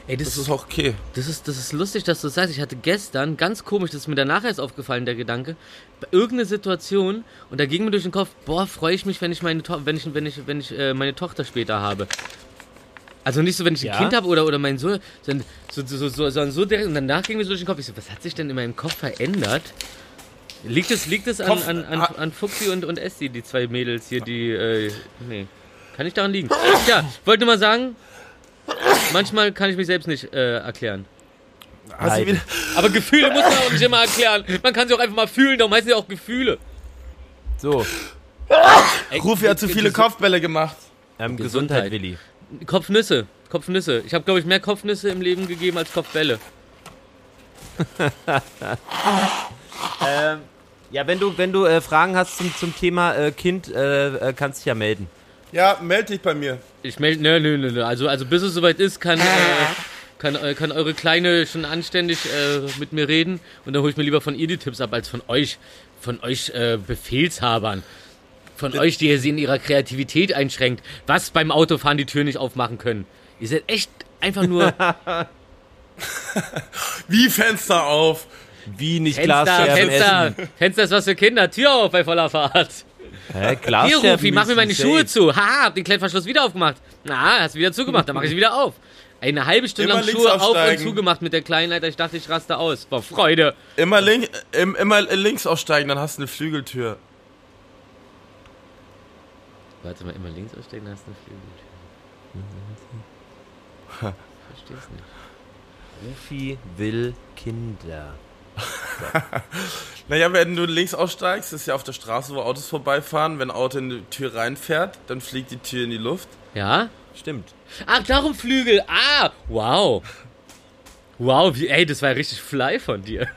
Ey, das, Das ist, auch okay. das, ist, das ist lustig, dass du das sagst. Ich hatte gestern, ganz komisch, das ist mir danach erst aufgefallen, der Gedanke, bei irgendeiner Situation, und da ging mir durch den Kopf, boah, freue ich mich, wenn ich meine, to wenn ich, wenn ich, wenn ich äh, meine Tochter später habe. Also nicht so, wenn ich ein Ja? Kind habe oder, oder mein Sohn, sondern so, so, so, so, sondern so direkt, und danach ging mir so durch den Kopf, ich so, was hat sich denn in meinem Kopf verändert? Liegt es, liegt es an, an, an, ah. an Fuxi und, und Esti, die zwei Mädels hier, die, äh, nee. Kann nicht daran liegen. Ja, wollte nur mal sagen, manchmal kann ich mich selbst nicht äh, erklären. Wieder, Aber Gefühle muss man auch nicht immer erklären. Man kann sie auch einfach mal fühlen, darum heißen sie auch Gefühle. So, Ey, Rufi hat zu viele Kopfbälle gemacht. ähm, Gesundheit. Gesundheit, Willi. Kopfnüsse. Kopfnüsse. Ich habe, glaube ich, mehr Kopfnüsse im Leben gegeben als Kopfbälle. *laughs* Ähm, ja, wenn du, wenn du äh, Fragen hast zum, zum Thema äh, Kind, äh, äh, kannst dich ja melden. Ja, meld dich bei mir. Ich melde, nö, nö, nö, nö. Also, also bis es soweit ist, kann, äh, kann, äh, kann eure Kleine schon anständig äh, mit mir reden. Und dann hole ich mir lieber von ihr die Tipps ab, als von euch, von euch äh, Befehlshabern. Von euch, die ihr sie in ihrer Kreativität einschränkt, was beim Autofahren die Tür nicht aufmachen können. Ihr seid echt einfach nur *laughs* Wie Fenster auf. Wie nicht Fenster, Glasscherben Fenster, essen. Fenster ist was für Kinder. Tür auf bei voller Fahrt. Hä, Hier, Rufi, mach mir meine müssen Schuhe safe. zu. Haha, hab den Klettverschluss wieder aufgemacht. Na, hast du wieder zugemacht, dann mache ich sie wieder auf. Eine halbe Stunde Immer lang links Schuhe auf und aufsteigen. zugemacht mit der kleinen, Alter. Ich dachte, ich raste aus. Vor Freude. Immer, link, im, immer links aussteigen, dann hast du eine Flügeltür. Warte mal, immer links aussteigen, dann hast du eine Flügeltür. *laughs* Versteh's nicht. Rufi will Kinder. *laughs* Naja, wenn du links aussteigst, ist ja auf der Straße, wo Autos vorbeifahren. Wenn ein Auto in die Tür reinfährt, dann fliegt die Tür in die Luft. Ja? Stimmt. Ach, darum Flügel. Ah, wow. Wow, wie, ey, das war ja richtig fly von dir.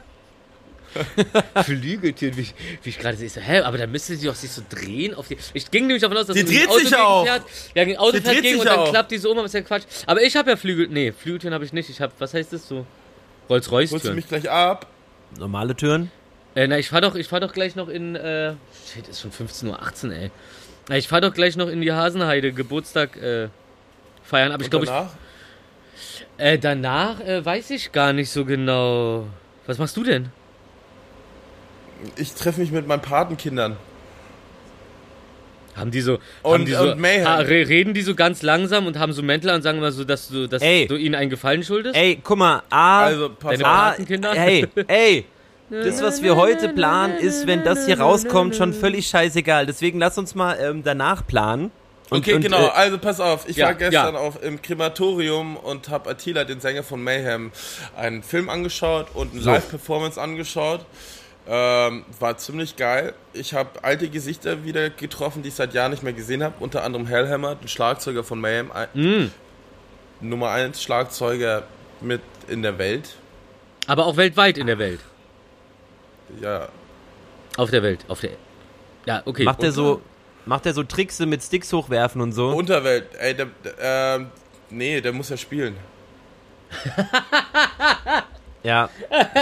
*laughs* Flügeltüren, wie ich, wie ich gerade sehe. Ich So, hä, aber dann müsste sie doch sich so drehen auf die. Ich ging nämlich davon aus, dass Die ein dreht Auto sich auch. Fährt, ja, gegen Auto Die fährt gegen und dann auch. klappt die so um, aber ist ja Quatsch. Aber ich habe ja Flügel. Nee, Flügeltüren habe ich nicht. Ich habe, was heißt das so? Rolls-Royce Holst du mich gleich ab? Normale Türen? Äh, na, ich fahr doch, ich fahr doch gleich noch in, äh, shit, ist schon 15.18 Uhr, ey. Na, ich fahr doch gleich noch in die Hasenheide Geburtstag, äh, feiern, aber ich Und glaube, ich, danach? äh, danach, äh, weiß ich gar nicht so genau. Was machst du denn? Ich treffe mich mit meinen Patenkindern. Haben die so, Und- haben die so, ha, re reden die so ganz langsam und haben so Mäntel und sagen immer so, dass du, dass Ey. du ihnen einen Gefallen schuldest? Ey, guck mal, A, Also, Deine. A, Patenkinder? hey, ey, das, was wir heute planen, ist, wenn das hier rauskommt, schon völlig scheißegal. Deswegen lass uns mal ähm, danach planen. Und, Okay, und, genau. Äh, Also pass auf, ich ja, war gestern ja. auf, im Krematorium und habe Attila, den Sänger von Mayhem, einen Film angeschaut und eine So. Live-Performance angeschaut. Ähm, war ziemlich geil. Ich habe alte Gesichter wieder getroffen, die ich seit Jahren nicht mehr gesehen habe. Unter anderem Hellhammer, den Schlagzeuger von Mayhem. Mm. Nummer 1 Schlagzeuger mit in der Welt. Aber auch weltweit in der Welt. Ja, Auf der Welt, auf der, ja, okay. macht er so, macht er so Tricks mit Sticks hochwerfen und so? Unterwelt. Ey, der, der, ähm, nee, der muss ja spielen. *laughs* ja,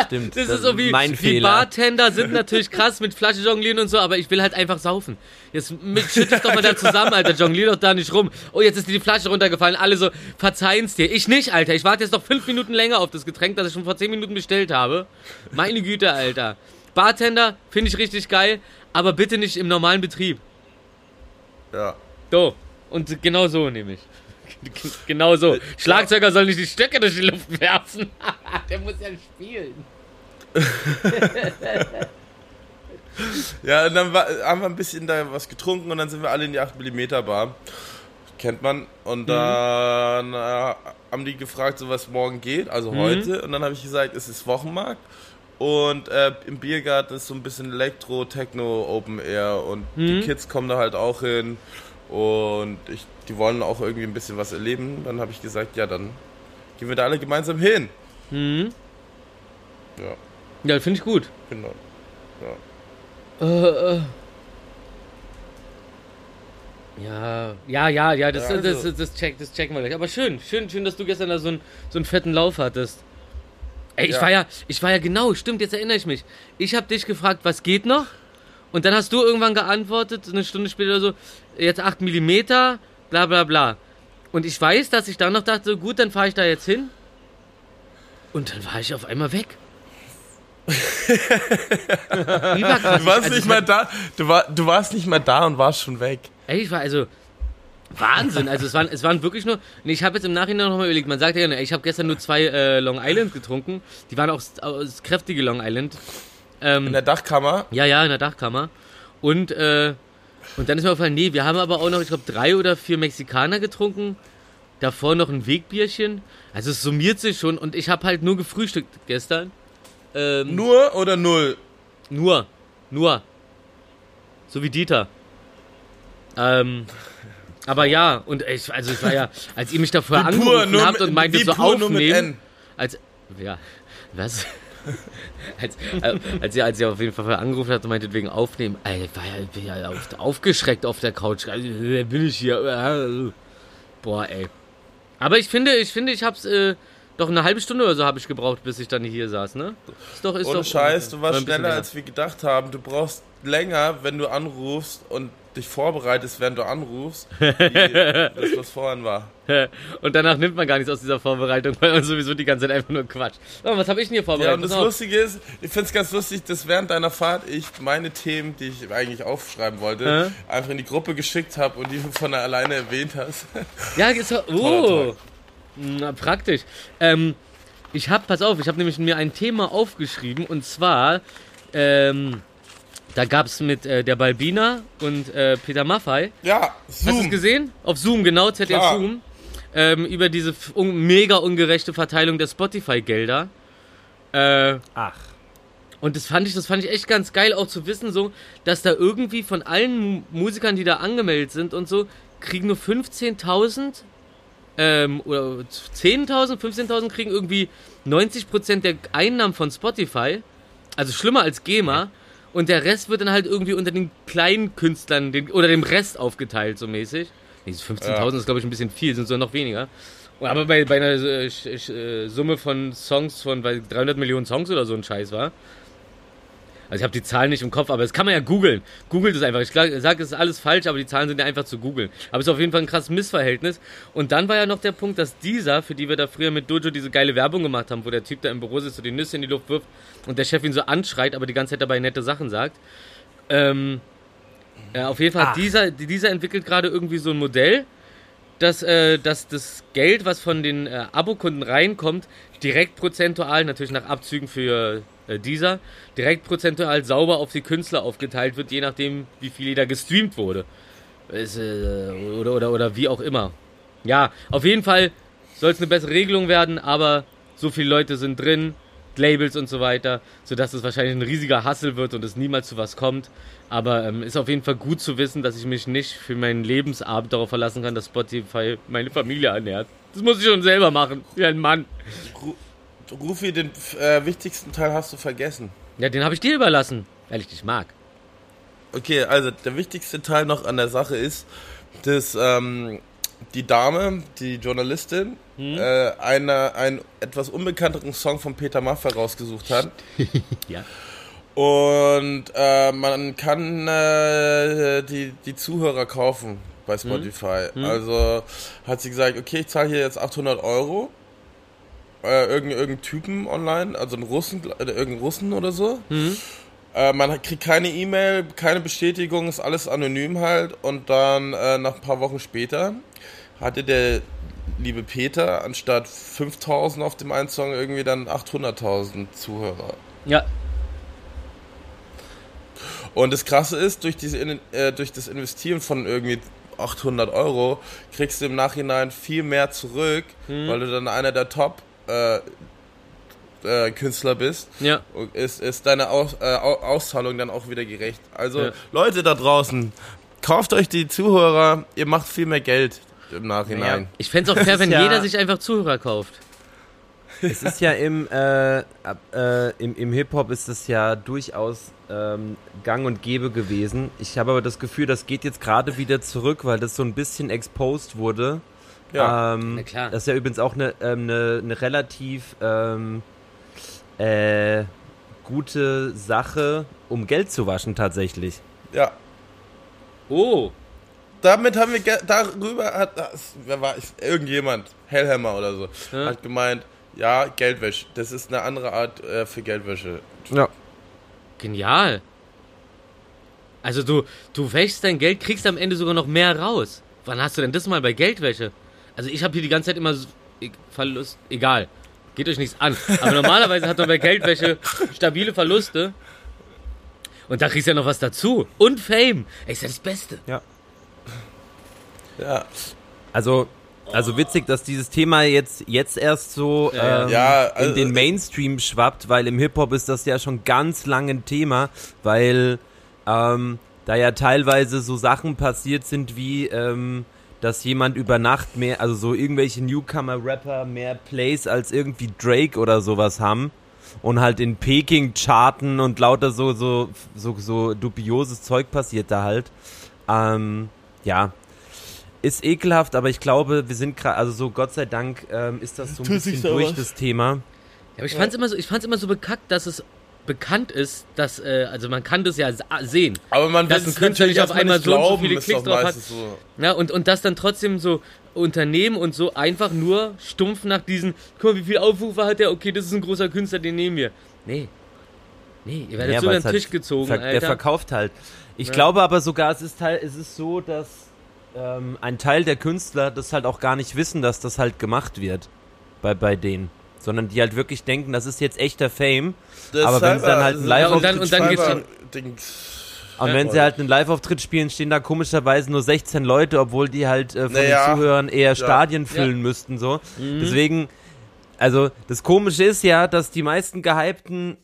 stimmt. *laughs* Das, ist so wie, mein die Fehler. Bartender sind natürlich krass mit Flasche jonglieren und so, aber ich will halt einfach saufen. Jetzt mit, schütt dich doch mal da zusammen, Alter. Jonglier doch da nicht rum. Oh, jetzt ist dir die Flasche runtergefallen. Alle so, verzeihen's dir. Ich nicht, Alter. Ich warte jetzt noch fünf Minuten länger auf das Getränk, das ich schon vor zehn Minuten bestellt habe. Meine Güte, Alter. Bartender finde ich richtig geil, aber bitte nicht im normalen Betrieb. Ja. So. Und genau so nämlich. *laughs* Genau so. Schlagzeuger soll nicht die Stöcke durch die Luft werfen. *laughs* Der muss ja spielen. *laughs* Ja, und dann war, haben wir ein bisschen da was getrunken und dann sind wir alle in die 8mm Bar. Kennt man. Und dann äh, haben die gefragt, so was morgen geht, also heute. Und dann habe ich gesagt, es ist Wochenmarkt. Und äh, im Biergarten ist so ein bisschen Elektro, Techno, Open Air. Und die Kids kommen da halt auch hin. Und ich, die wollen auch irgendwie ein bisschen was erleben. Dann habe ich gesagt, ja, dann gehen wir da alle gemeinsam hin. Mhm. Ja, Ja, finde ich gut. genau. Äh, äh. Ja, ja, ja, ja, das, Ja, das, also. das, das, check, das checken wir gleich. Aber schön, schön, schön, dass du gestern da so, einen so einen fetten Lauf hattest. Ey, ich Ja. war ja, ich war ja genau, stimmt, jetzt erinnere ich mich. Ich habe dich gefragt, was geht noch? Und dann hast du irgendwann geantwortet, eine Stunde später oder so, jetzt 8 mm, bla bla bla. Und ich weiß, dass ich dann noch dachte, gut, dann fahre ich da jetzt hin. Und dann war ich auf einmal weg. *laughs* Überkrass. Du warst Also, nicht ich mal da. Du, war, du warst nicht mal da und warst schon weg. Ey, ich war also Wahnsinn. Also es waren, es waren wirklich nur. Nee, ich habe jetzt im Nachhinein noch mal überlegt. Man sagt ja, ich habe gestern nur zwei äh, Long Island getrunken. Die waren auch aus kräftige Long Island. Ähm, In der Dachkammer. ja, ja, in der Dachkammer. Und äh, und dann ist mir aufgefallen, nee, wir haben aber auch noch, ich glaube, drei oder vier Mexikaner getrunken. Davor noch ein Wegbierchen. Also es summiert sich schon. Und ich habe halt nur gefrühstückt gestern. Ähm, Nur oder null? nur. Nur. So wie Dieter. Ähm. Aber ja, und ich, also ich war ja, als ihr mich da vorher pur, angerufen nur habt und meintet wie so pur, aufnehmen, N. als, ja, was? *laughs* als, äh, als ihr, als ihr auf jeden Fall angerufen habt und meintet wegen aufnehmen, ey, war ja, bin ja auf, aufgeschreckt auf der Couch, also, wer bin ich hier? Boah, ey. Aber ich finde, ich finde, ich hab's, äh, doch eine halbe Stunde oder so habe ich gebraucht, bis ich dann hier saß, ne? Ist doch, ist Ohne doch. Scheiß, du warst schneller, länger. als wir gedacht haben. Du brauchst länger, wenn du anrufst und dich vorbereitest, während du anrufst, *laughs* wie das, was vorhin war. Und danach nimmt man gar nichts aus dieser Vorbereitung, weil man sowieso die ganze Zeit einfach nur quatscht. So, was habe ich denn hier Ja, vorbereitet? und das Pass auf. Lustige ist, ich finde es ganz lustig, dass während deiner Fahrt ich meine Themen, die ich eigentlich aufschreiben wollte, einfach in die Gruppe geschickt habe und die du von alleine erwähnt hast. Ja, ist *laughs* oh, na, praktisch. Ähm, ich habe, pass auf, ich habe nämlich mir ein Thema aufgeschrieben und zwar, ähm, da gab es mit äh, der Balbina und äh, Peter Maffei, Ja, hast du es Zoom. gesehen? Auf Zoom, genau, ZDF Klar. Zoom, ähm, über diese un mega ungerechte Verteilung der Spotify-Gelder. Äh, Ach. Und das fand ich, das fand ich echt ganz geil, auch zu wissen, so, dass da irgendwie von allen Mu- Musikern, die da angemeldet sind und so, kriegen nur 15.000 ähm, oder 10.000, 15.000 kriegen irgendwie 90% der Einnahmen von Spotify. Also schlimmer als GEMA. Und der Rest wird dann halt irgendwie unter den kleinen Künstlern den, oder dem Rest aufgeteilt, so mäßig. Nee, diese 15.000 Ja. ist, glaube ich, ein bisschen viel, sind sogar noch weniger. Aber bei, bei einer äh, äh, Summe von Songs von weil 300 Millionen Songs oder so ein Scheiß war. Also ich habe die Zahlen nicht im Kopf, aber das kann man ja googeln. Googelt es einfach. Ich sage, es ist alles falsch, aber die Zahlen sind ja einfach zu googeln. Aber es ist auf jeden Fall ein krasses Missverhältnis. Und dann war ja noch der Punkt, dass dieser, für die wir da früher mit Dojo diese geile Werbung gemacht haben, wo der Typ da im Büro sitzt und die Nüsse in die Luft wirft und der Chef ihn so anschreit, aber die ganze Zeit dabei nette Sachen sagt. Ähm, äh, auf jeden Fall Ach. dieser, dieser entwickelt gerade irgendwie so ein Modell, dass, äh, dass das Geld, was von den äh, Abokunden reinkommt, direkt prozentual, natürlich nach Abzügen für äh, dieser, direkt prozentual sauber auf die Künstler aufgeteilt wird, je nachdem, wie viel da gestreamt wurde. Es, äh, oder, oder, oder wie auch immer. Ja, auf jeden Fall soll es eine bessere Regelung werden, aber so viele Leute sind drin, Labels und so weiter, sodass es wahrscheinlich ein riesiger Hassel wird und es niemals zu was kommt. Aber ähm, ist auf jeden Fall gut zu wissen, dass ich mich nicht für meinen Lebensabend darauf verlassen kann, dass Spotify meine Familie ernährt. Das muss ich schon selber machen, wie ein Mann. Rufi, den äh, wichtigsten Teil hast du vergessen. Ja, den habe ich dir überlassen, weil ich dich mag. Okay, also der wichtigste Teil noch an der Sache ist, dass ähm, die Dame, die Journalistin, Hm? äh, eine, einen etwas unbekannteren Song von Peter Maffay rausgesucht hat. *laughs* Ja. Und äh, man kann äh, die, die Zuhörer kaufen bei Spotify. Also hat sie gesagt, okay, ich zahle hier jetzt 800 Euro. Äh, irgendeinen irgendein Typen online, also einen Russen, äh, irgendeinen Russen oder so. Äh, man kriegt keine E-Mail, keine Bestätigung, ist alles anonym halt. Und dann äh, nach ein paar Wochen später hatte der liebe Peter anstatt 5000 auf dem einen Song irgendwie dann 800.000 Zuhörer. Ja. Und das Krasse ist, durch, diese, äh, durch das Investieren von irgendwie 800 Euro kriegst du im Nachhinein viel mehr zurück, weil du dann einer der Top äh, äh, Künstler bist. Ja. Ist, ist deine Aus, äh, Au- Auszahlung dann auch wieder gerecht. Also Ja. Leute da draußen, kauft euch die Zuhörer, ihr macht viel mehr Geld im Nachhinein. Ich fände es auch fair, wenn ja- jeder sich einfach Zuhörer kauft. Es ist ja im, äh, äh, im, im Hip-Hop ist es ja durchaus ähm, gang und gäbe gewesen. Ich habe aber das Gefühl, das geht jetzt gerade wieder zurück, weil das so ein bisschen exposed wurde. Ja. Ähm, Na klar. Das ist ja übrigens auch eine, ähm, eine, eine relativ ähm, äh, gute Sache, um Geld zu waschen tatsächlich. ja. Oh. Damit haben wir darüber hat wer war ich, irgendjemand Hellhammer oder so Ja. hat gemeint, ja Geldwäsche, das ist eine andere Art äh, für Geldwäsche. Ja. Genial. Also du, du wäschst dein Geld, kriegst am Ende sogar noch mehr raus. Wann hast du denn das mal bei Geldwäsche? Also ich habe hier die ganze Zeit immer so, Verlust, egal. Geht euch nichts an. Aber normalerweise hat man bei Geldwäsche stabile Verluste. Und da kriegst du ja noch was dazu. Und Fame. Ey, ist ja das Beste. Ja, Also, also witzig, dass dieses Thema jetzt, jetzt erst so Ja, ähm, ja, also- in den Mainstream schwappt, weil im Hip-Hop ist das ja schon ganz lange ein Thema, weil ähm, da ja teilweise so Sachen passiert sind wie, ähm, dass jemand über Nacht mehr, also so irgendwelche Newcomer-Rapper mehr Plays als irgendwie Drake oder sowas haben und halt in Peking charten und lauter so, so, so, so dubioses Zeug passiert da halt. Ähm, ja, ist ekelhaft, aber ich glaube, wir sind gerade, also so Gott sei Dank ähm, ist das so ein bisschen durch was. das Thema. Ja, aber ich fand's immer so, ich fand's immer so bekackt, dass es bekannt ist, dass, äh, also man kann das ja sa- sehen. aber man Dass ein es Künstler natürlich nicht auf einmal nicht so und so glauben, viele Klicks drauf hat. so. Ja, und, und dass dann trotzdem so Unternehmen und so einfach nur stumpf nach diesen, guck mal, wie viel Aufrufe hat der, okay, das ist ein großer Künstler, den nehmen wir. Nee. Nee, ihr werdet Ja, so über den Tisch halt gezogen, ver- Der Alter. verkauft halt. Ich Ja. glaube aber sogar, es ist, teil, es ist so, dass ähm, ein Teil der Künstler das halt auch gar nicht wissen, dass das halt gemacht wird bei, bei denen. Sondern die halt wirklich denken, das ist jetzt echter Fame. Aber wenn sie dann halt ein Ja, und dann- und dann Und Ja, wenn sie halt einen Live-Auftritt spielen, stehen da komischerweise nur 16 Leute, obwohl die halt äh, von Naja, den Zuhörern eher Stadien füllen müssten, so. Deswegen, also, das Komische ist ja, dass die meisten gehypten,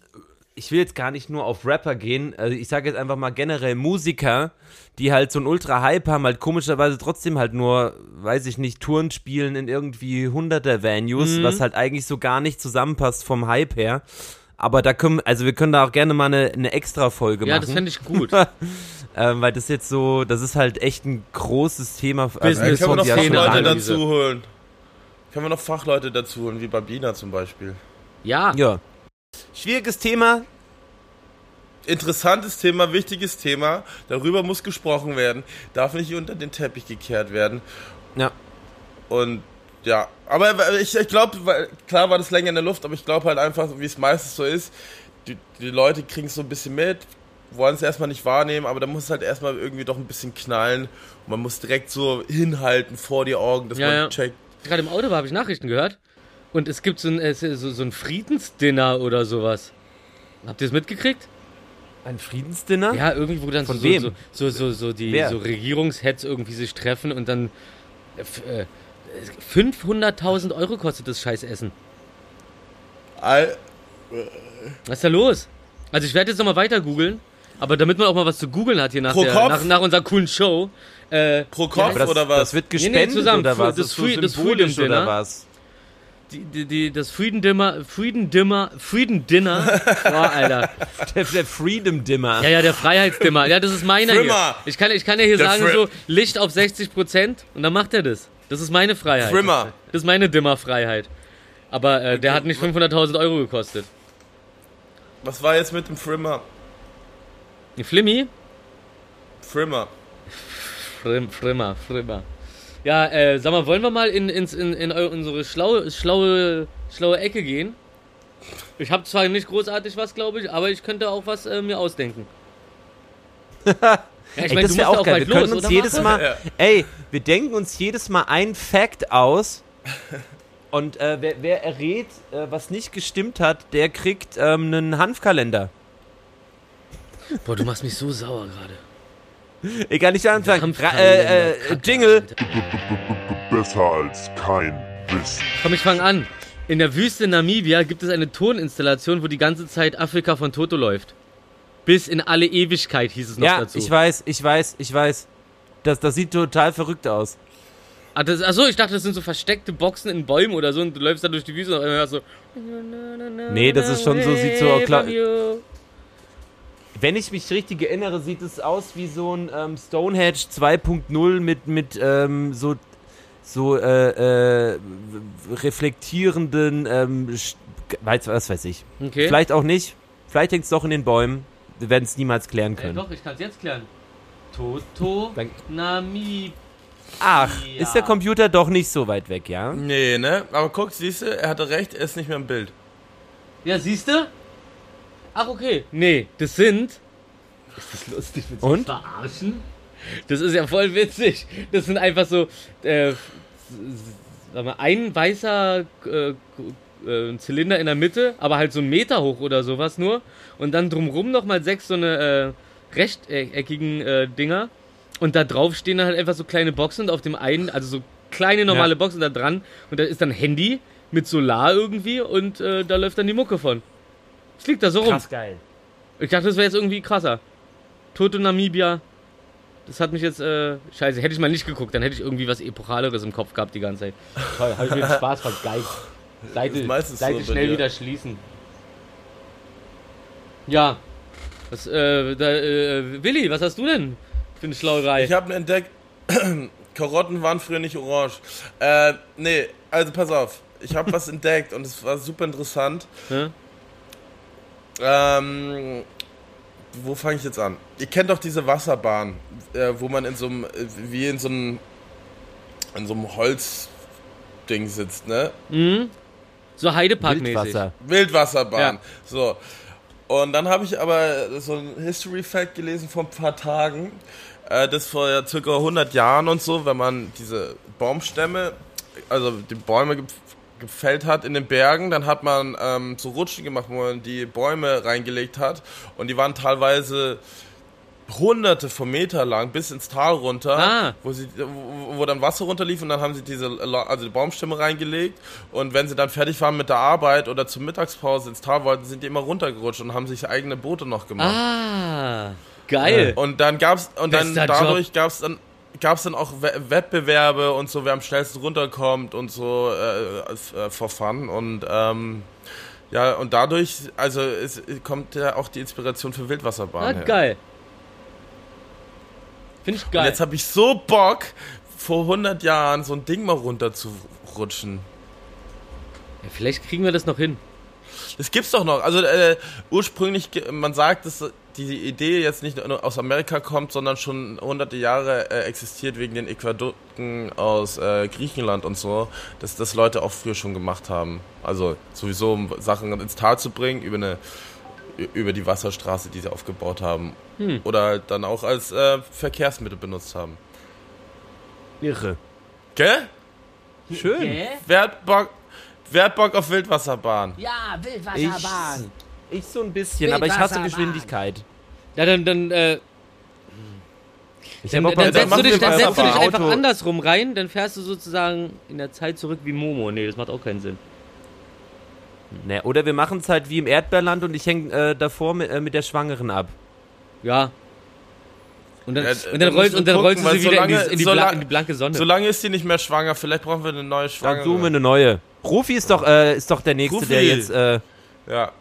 ich will jetzt gar nicht nur auf Rapper gehen, also ich sage jetzt einfach mal generell Musiker, die halt so einen Ultra-Hype haben, halt komischerweise trotzdem halt nur, weiß ich nicht, Touren spielen in irgendwie hunderter Venues, was halt eigentlich so gar nicht zusammenpasst vom Hype her. Aber da können, also wir können da auch gerne mal eine, eine Extra-Folge ja, machen. das fände ich gut. *laughs* Ähm, weil das jetzt so, das ist halt echt ein großes Thema. Also Business können wir noch Fachleute dazu holen. Können wir noch Fachleute dazu holen, wie Babina zum Beispiel. Ja, Ja. Schwieriges Thema. Interessantes Thema, wichtiges Thema. Darüber muss gesprochen werden. Darf nicht unter den Teppich gekehrt werden. Ja. Und ja, aber ich, ich glaube, klar war das länger in der Luft, aber ich glaube halt einfach, wie es meistens so ist, die, die Leute kriegen es so ein bisschen mit, wollen es erstmal nicht wahrnehmen, aber da muss es halt erstmal irgendwie doch ein bisschen knallen. Und man muss direkt so hinhalten vor die Augen, dass Ja, man ja. checkt. gerade im Auto habe ich Nachrichten gehört. Und es gibt so ein, äh, so, so ein Friedensdinner oder sowas. Habt ihr es mitgekriegt? Ein Friedensdinner? Ja, irgendwie, wo dann Von so, wem? so, so, so, so die Wer? so Regierungsheads irgendwie sich treffen und dann äh, f- äh, 500.000 Euro kostet das Scheißessen. All, Was ist da los? Also ich werde jetzt nochmal weiter googeln, aber damit man auch mal was zu googeln hat hier nach, Pro der, Kopf? nach, nach unserer coolen Show. Äh, pro Kopf das, oder was? das wird nee, gespendet zusammen. oder was? Das Free- das symbolisch Freedom oder Dinner. was? Die, die, das Freedom Dimmer, Freedom Dimmer, Freedom Dinner. *laughs* Boah, Alter. Der, der Freedom Dimmer. Ja, ja, der Freiheitsdimmer. Ja, das ist meiner hier. Ich kann, ich kann ja hier Der sagen, Fri- so Licht auf 60% und dann macht er das. Das ist meine Freiheit. Trimmer. Das ist meine Dimmerfreiheit. Aber äh, der hat nicht 500.000 Euro gekostet. Was war jetzt mit dem Frimmer? Flimmy? Frimmer. Frim, Frimmer, Frimmer. Ja, äh, sag mal, wollen wir mal in, ins, in, in eu- unsere schlaue, schlaue, schlaue Ecke gehen? Ich habe zwar nicht großartig was, glaube ich, aber ich könnte auch was äh, mir ausdenken. *laughs* ja, ich Ey, mein, das wäre auch geil. Wir können los, uns jedes Marco? Mal, Ja. ey, wir denken uns jedes Mal ein Fact aus. Und äh, wer, wer errät, äh, was nicht gestimmt hat, der kriegt ähm, einen Hanfkalender. Boah, du machst mich so sauer gerade. Egal, nicht anfangen. Ra äh, äh, Jingle. Besser als kein Wissen. Komm, ich fange an. In der Wüste Namibia gibt es eine Toninstallation, wo die ganze Zeit Afrika von Toto läuft. Bis in alle Ewigkeit hieß es noch Ja, dazu. ich weiß, ich weiß, ich weiß. Das, das sieht total verrückt aus. Ah, das, achso, ich dachte, das sind so versteckte Boxen in Bäumen oder so und du läufst da durch die Wüste und dann hörst du so. Nee, das ist schon so, sieht so klar-. Wenn ich mich richtig erinnere, sieht es aus wie so ein ähm, Stonehenge 2.0 mit, mit ähm, so, so äh, äh, reflektierenden, ähm, weiß, was weiß ich. Okay. Vielleicht auch nicht. Vielleicht hängt es doch in den Bäumen. Wir werden es niemals klären Äh, können. doch, ich kann es jetzt klären. Toto Namib. Ach, Ja. ist der Computer doch nicht so weit weg, ja? Nee, ne? Aber guck, siehst du, er hatte recht, er ist nicht mehr im Bild. Ja, siehst du? Ach, okay. Nee, das sind. Ist das lustig? Willst du Und? verarschen? Das ist ja voll witzig. Das sind einfach so. Äh, sag mal, ein weißer äh, äh, Zylinder in der Mitte, aber halt so einen Meter hoch oder sowas nur. Und dann drumrum nochmal sechs so eine äh, rechteckigen äh, Dinger. Und da drauf stehen dann halt einfach so kleine Boxen und auf dem einen, also so kleine normale Ja. Boxen da dran. Und da ist dann Handy mit Solar irgendwie und äh, da läuft dann die Mucke von. Es liegt da so rum. geil. Ich dachte, das wäre jetzt irgendwie krasser. Toto Namibia. Das hat mich jetzt, äh, scheiße, hätte ich mal nicht geguckt, dann hätte ich irgendwie was Epochaleres im Kopf gehabt die ganze Zeit. Toll, habe ich mir den Spaß vergeigt. Seite, Seite so schnell wieder schließen. Ja. Was, äh, da, äh, Willi, was hast du denn für eine Schlauerei? Ich habe entdeckt, *clears throat* Karotten waren früher nicht orange. Äh, nee, also pass auf. Ich habe was *laughs* entdeckt und es war super interessant. Hä? Ähm, wo fange ich jetzt an? Ihr kennt doch diese Wasserbahn, äh, wo man in so einem, äh, wie in so einem, in so einem Holzding sitzt, ne? Mhm. So Heideparkmäßig. Wildwasser. Wildwasserbahn. Ja. So. Und dann habe ich aber so ein History Fact gelesen vor ein paar Tagen, äh, das vor ja, circa 100 Jahren und so, wenn man diese Baumstämme, also die Bäume gefällt hat in den Bergen, dann hat man ähm, so Rutschen gemacht, wo man die Bäume reingelegt hat und die waren teilweise hunderte von Meter lang bis ins Tal runter, Ah. wo, sie, wo, wo dann Wasser runterlief und dann haben sie diese also die Baumstämme reingelegt und wenn sie dann fertig waren mit der Arbeit oder zur Mittagspause ins Tal wollten, sind die immer runtergerutscht und haben sich eigene Boote noch gemacht. Ah, geil. Und dann gab's und dann Bester dadurch gab's dann gab's dann auch We Wettbewerbe und so, wer am schnellsten runterkommt und so äh, äh, for fun und ähm, ja und dadurch also es kommt ja auch die Inspiration für Wildwasserbahn Ah, her. geil. Finde ich Und geil. jetzt habe ich so Bock vor 100 Jahren so ein Ding mal runter zu rutschen. Ja, vielleicht kriegen wir das noch hin. Das gibt's doch noch. Also äh, ursprünglich, man sagt, dass die Idee jetzt nicht nur aus Amerika kommt, sondern schon hunderte Jahre äh, existiert wegen den Aquädukten aus äh, Griechenland und so, dass das Leute auch früher schon gemacht haben. Also sowieso, um Sachen ins Tal zu bringen, über eine über die Wasserstraße, die sie aufgebaut haben. Oder halt dann auch als äh, Verkehrsmittel benutzt haben. Irre. Gell? Schön. Wer hat Bock, wer hat Bock auf Wildwasserbahn? Ja, Ich, Wildwasserbahn. ich so ein bisschen, aber ich hasse. Geschwindigkeit. Ja, dann, dann, äh, Ich dann, dann, mal- setzt du dich, dann setzt du dich einfach andersrum rein, dann fährst du sozusagen in der Zeit zurück wie Momo. Nee, das macht auch keinen Sinn. Ne, oder wir machen es halt wie im Erdbeerland und ich hänge äh, davor mit, äh, mit der Schwangeren ab. Ja. Und dann, Ja, und da dann, rollst, und dann rollst du gucken, sie wieder in, solange- die, in, die solange- in die blanke Sonne. Solange ist sie nicht mehr schwanger. Vielleicht brauchen wir eine neue Dann Schwangere. suchen wir eine neue. Rufi ist doch, äh, ist doch der Nächste, Rufi. der jetzt. Äh, Ja.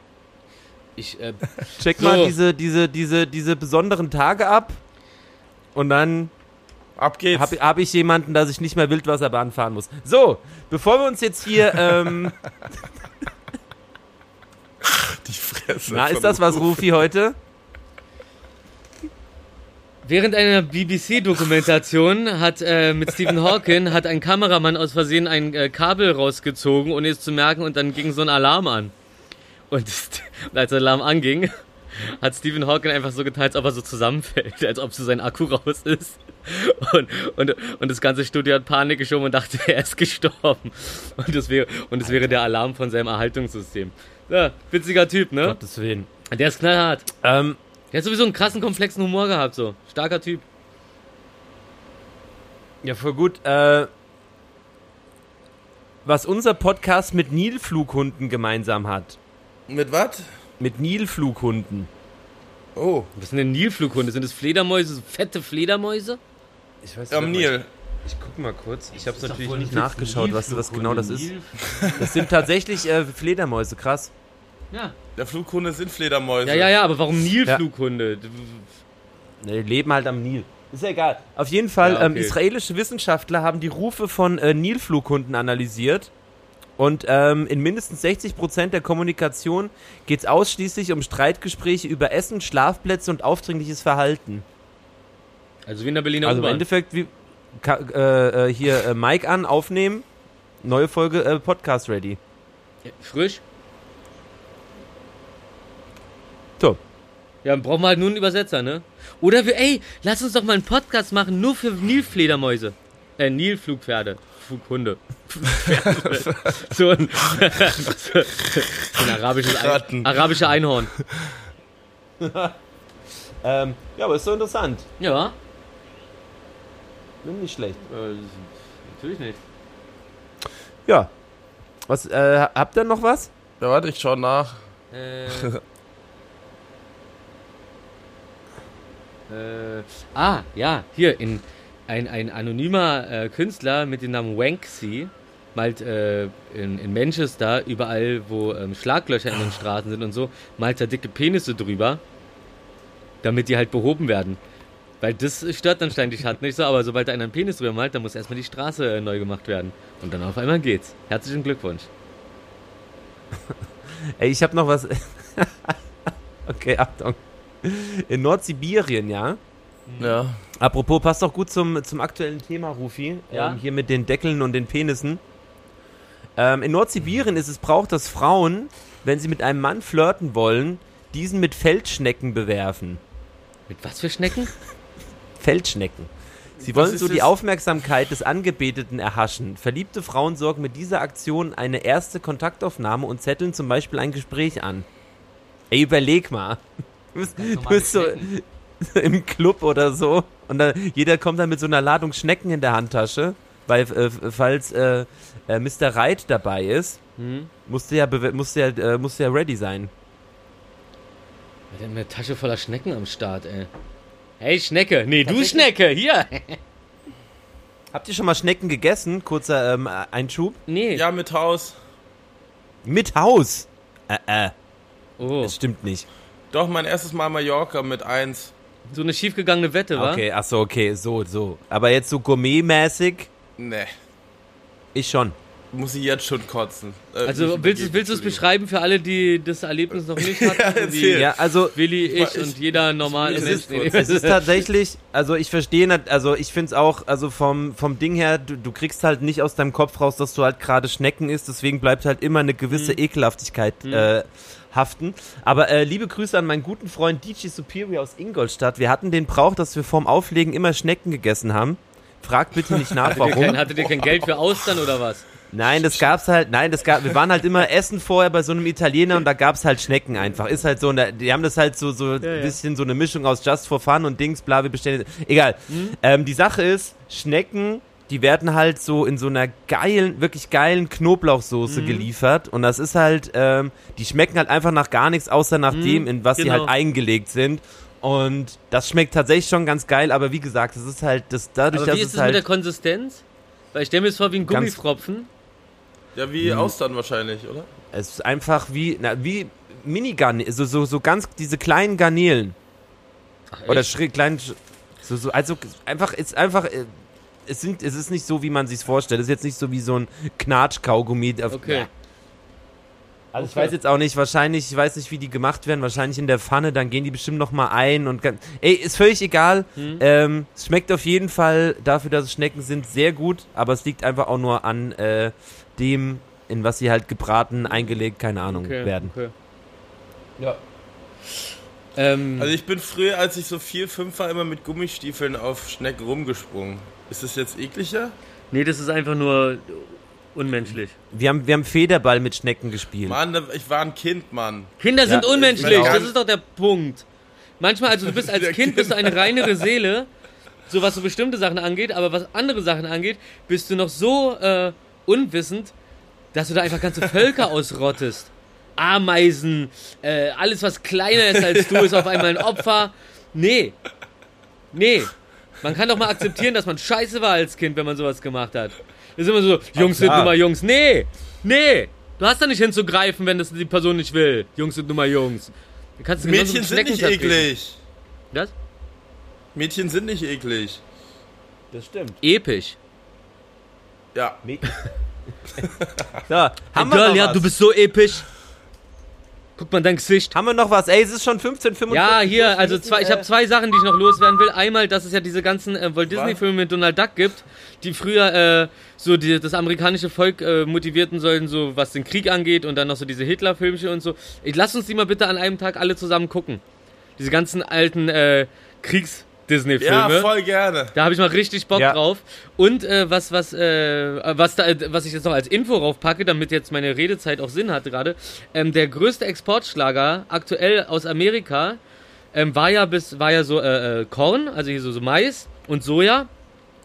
ich, äh, check So. mal diese, diese, diese, diese besonderen Tage ab. Und dann Ab geht's. habe hab ich jemanden, dass ich nicht mehr Wildwasserbahn fahren muss. So, bevor wir uns jetzt hier. Ähm, *laughs* die Fresse. na, ist das was, Rufi, heute? Während einer BBC-Dokumentation hat äh, mit Stephen Hawking hat ein Kameramann aus Versehen ein äh, Kabel rausgezogen, ohne es zu merken, und dann ging so ein Alarm an. Und, und *laughs* als der Alarm anging, hat Stephen Hawking einfach so getan, als ob er so zusammenfällt, als ob so sein Akku raus ist. Und, und, und das ganze Studio hat Panik geschoben und dachte, *laughs* er ist gestorben. Und das wäre, und das wäre der Alarm von seinem Erhaltungssystem. Ja, witziger Typ, ne? Gottes Willen. Der ist knallhart. Ähm, Der hat sowieso einen krassen, komplexen Humor gehabt, so. Starker Typ. ja, voll gut. Äh, was unser Podcast mit Nilflughunden gemeinsam hat. Mit was? Mit Nilflughunden. Oh, Was sind denn Nilflughunde? Sind das Fledermäuse, so fette Fledermäuse? Ich weiß am Nil. Ich guck mal kurz. Ich habe natürlich nicht nachgeschaut, was, was genau das ist. Das sind tatsächlich äh, Fledermäuse, krass. Ja. Der Flughunde sind Fledermäuse. ja, ja, ja, aber warum Nilflughunde? Ne, die leben halt am Nil. Ist ja egal. Auf jeden Fall, Ja, ähm, okay. israelische Wissenschaftler haben die Rufe von äh, Nilflughunden analysiert. Und ähm, in mindestens 60% der Kommunikation geht es ausschließlich um Streitgespräche über Essen, Schlafplätze und aufdringliches Verhalten. Also wie in der Berliner also im. Endeffekt wie äh, äh, hier äh, Mike an, aufnehmen, neue Folge äh, Podcast ready. Frisch? So. Ja, dann brauchen wir halt nur einen Übersetzer, ne? Oder wir, ey, lass uns doch mal einen Podcast machen, nur für Nilfledermäuse. Äh, Nilflugpferde. Flughunde. *laughs* so ein, *laughs* so ein arabisches Ein, arabische Einhorn. *laughs* Ähm, ja, aber ist so interessant. Ja. Nicht schlecht. Äh, natürlich nicht. Ja. Was, äh, habt ihr noch was? Ja, warte, ich schau nach. Äh, äh, ah, ja, hier, in, ein, ein anonymer äh, Künstler mit dem Namen Wanksy malt äh, in, in Manchester überall, wo ähm, Schlaglöcher in den Straßen sind und so, malt er dicke Penisse drüber, damit die halt behoben werden. Weil das stört dann ständig hat nicht so, aber sobald da einer einen Penis drüber malt, dann muss erstmal die Straße äh, neu gemacht werden. Und dann auf einmal geht's. Herzlichen Glückwunsch. *laughs* Ey, ich hab noch was. *laughs* okay, Achtung. In Nordsibirien, ja. Ja. Apropos, passt doch gut zum, zum aktuellen Thema, Rufi. Ja. Ähm, hier mit den Deckeln und den Penissen. Ähm, in Nordsibirien ist es braucht, dass Frauen, wenn sie mit einem Mann flirten wollen, diesen mit Feldschnecken bewerfen. Mit was für Schnecken? *laughs* Feldschnecken. Sie wollen so die das? Aufmerksamkeit des Angebeteten erhaschen. Verliebte Frauen sorgen mit dieser Aktion eine erste Kontaktaufnahme und zetteln zum Beispiel ein Gespräch an. Ey, überleg mal. Du bist, du bist so *laughs* im Club oder so und dann, jeder kommt dann mit so einer Ladung Schnecken in der Handtasche, weil äh, falls äh, äh, Mr. Reit dabei ist, Hm? musste ja, musste ja, äh, musste ja ready sein. Wer hat eine Tasche voller Schnecken am Start, ey? Hey, Schnecke. Nee, du Schnecke. Hier. *laughs* Habt ihr schon mal Schnecken gegessen? Kurzer ähm, Einschub. Nee. Ja, mit Haus. Mit Haus. Äh, äh, Oh, das stimmt nicht. Doch, mein erstes Mal Mallorca mit eins. so eine schiefgegangene Wette, wa? Okay, ach so, okay, so, so. Aber jetzt so gourmetmäßig, Nee. ich schon. Muss ich jetzt schon kotzen. Äh, Also willst, willst du es beschreiben für alle, die das Erlebnis noch nicht *laughs* hatten? Ja. Ja, also Willi, ich, Ich- und jeder normale es Mensch. ist- Nee, es ist tatsächlich, also ich verstehe also ich finde es auch, also vom, vom Ding her, du, du kriegst halt nicht aus deinem Kopf raus, dass du halt gerade Schnecken isst, deswegen bleibt halt immer eine gewisse Ekelhaftigkeit äh, haften. Aber äh, liebe Grüße an meinen guten Freund DJ Superior aus Ingolstadt. Wir hatten den Brauch, dass wir vorm Auflegen immer Schnecken gegessen haben. Fragt bitte nicht *laughs* nach, Hattet ihr, kein, warum. hattet ihr kein Geld für Austern oder was? Nein, das gab's halt, nein, das gab, wir waren halt immer essen vorher bei so einem Italiener und da gab's halt Schnecken einfach. Ist halt so, und da- die haben das halt so, so ein ja. bisschen so eine Mischung aus Just for Fun und Dings, bla, wir bestellen. Egal. Ähm, die Sache ist, Schnecken, die werden halt so in so einer geilen, wirklich geilen Knoblauchsoße geliefert und das ist halt, ähm, die schmecken halt einfach nach gar nichts, außer nach dem, in was sie genau. halt eingelegt sind. Und das schmeckt tatsächlich schon ganz geil, aber wie gesagt, das ist halt, das, dadurch, Aber dass wie ist es es mit der halt. Konsistenz? Weil ich stelle mir das vor wie ein Gummifropfen. Ja, wie Austern wahrscheinlich, oder? Es ist einfach wie, na, wie Mini-Garnelen, so, so, so ganz, diese kleinen Garnelen. Ach, Oder kleinen, so, so, also einfach, ist einfach, äh, es, sind, es ist nicht so, wie man sich vorstellt. Es ist jetzt nicht so wie so ein Knatsch-Kaugummi. Okay. Also ich Okay. weiß jetzt auch nicht, wahrscheinlich, ich weiß nicht, wie die gemacht werden, wahrscheinlich in der Pfanne, dann gehen die bestimmt noch mal ein und ganz, ey, ist völlig egal. Hm. Ähm, es schmeckt auf jeden Fall dafür, dass es Schnecken sind, sehr gut, aber es liegt einfach auch nur an äh, dem, in was sie halt gebraten, eingelegt, keine Ahnung, Okay, werden. okay. Ja. Ähm, Also ich bin früher, als ich so vier, fünf war, immer mit Gummistiefeln auf Schnecken rumgesprungen. Ist das jetzt ekliger? nee, das ist einfach nur unmenschlich. Wir haben, wir haben Federball mit Schnecken gespielt. Mann, ich war ein Kind, Mann. Kinder sind Ja, unmenschlich, ich- das ist doch der Punkt. Manchmal, also du bist als *laughs* Kind bist du eine reinere Seele, so was so bestimmte Sachen angeht, aber was andere Sachen angeht, bist du noch so äh, unwissend, dass du da einfach ganze Völker *laughs* ausrottest. Ameisen, äh, alles was kleiner ist als du, ist auf einmal ein Opfer. Nee. Nee. Man kann doch mal akzeptieren, dass man scheiße war als Kind, wenn man sowas gemacht hat. Das ist immer so, Jungs sind nun mal Jungs. Nee. Nee. Du hast da nicht hinzugreifen, wenn das die Person nicht will. Jungs sind nun mal Jungs. Du kannst Mädchen sind nicht eklig. Das? Mädchen sind nicht eklig. Das stimmt. Episch. Ja. *laughs* So, haben wir Girl, noch ja, was? du bist so episch. Guck mal dein Gesicht. Haben wir noch was? Ey, es ist schon 15.45 Ja, hier, also zwei, ich habe äh, zwei Sachen, die ich noch loswerden will. Einmal, dass es ja diese ganzen äh, Walt Disney Filme mit Donald Duck gibt, die früher äh, so die, das amerikanische Volk äh, motivierten sollen, so was den Krieg angeht und dann noch so diese Hitler-Filmchen und so. Ich lass uns die mal bitte an einem Tag alle zusammen gucken. Diese ganzen alten äh, Kriegs-Disney-Filme. Ja, voll gerne. Da habe ich mal richtig Bock Ja. drauf. Und äh, was, was, äh, was, da, was ich jetzt noch als Info raufpacke, damit jetzt meine Redezeit auch Sinn hat gerade. Ähm, der größte Exportschlager aktuell aus Amerika ähm, war ja bis war ja so äh, äh, Korn, also hier so, so Mais und Soja.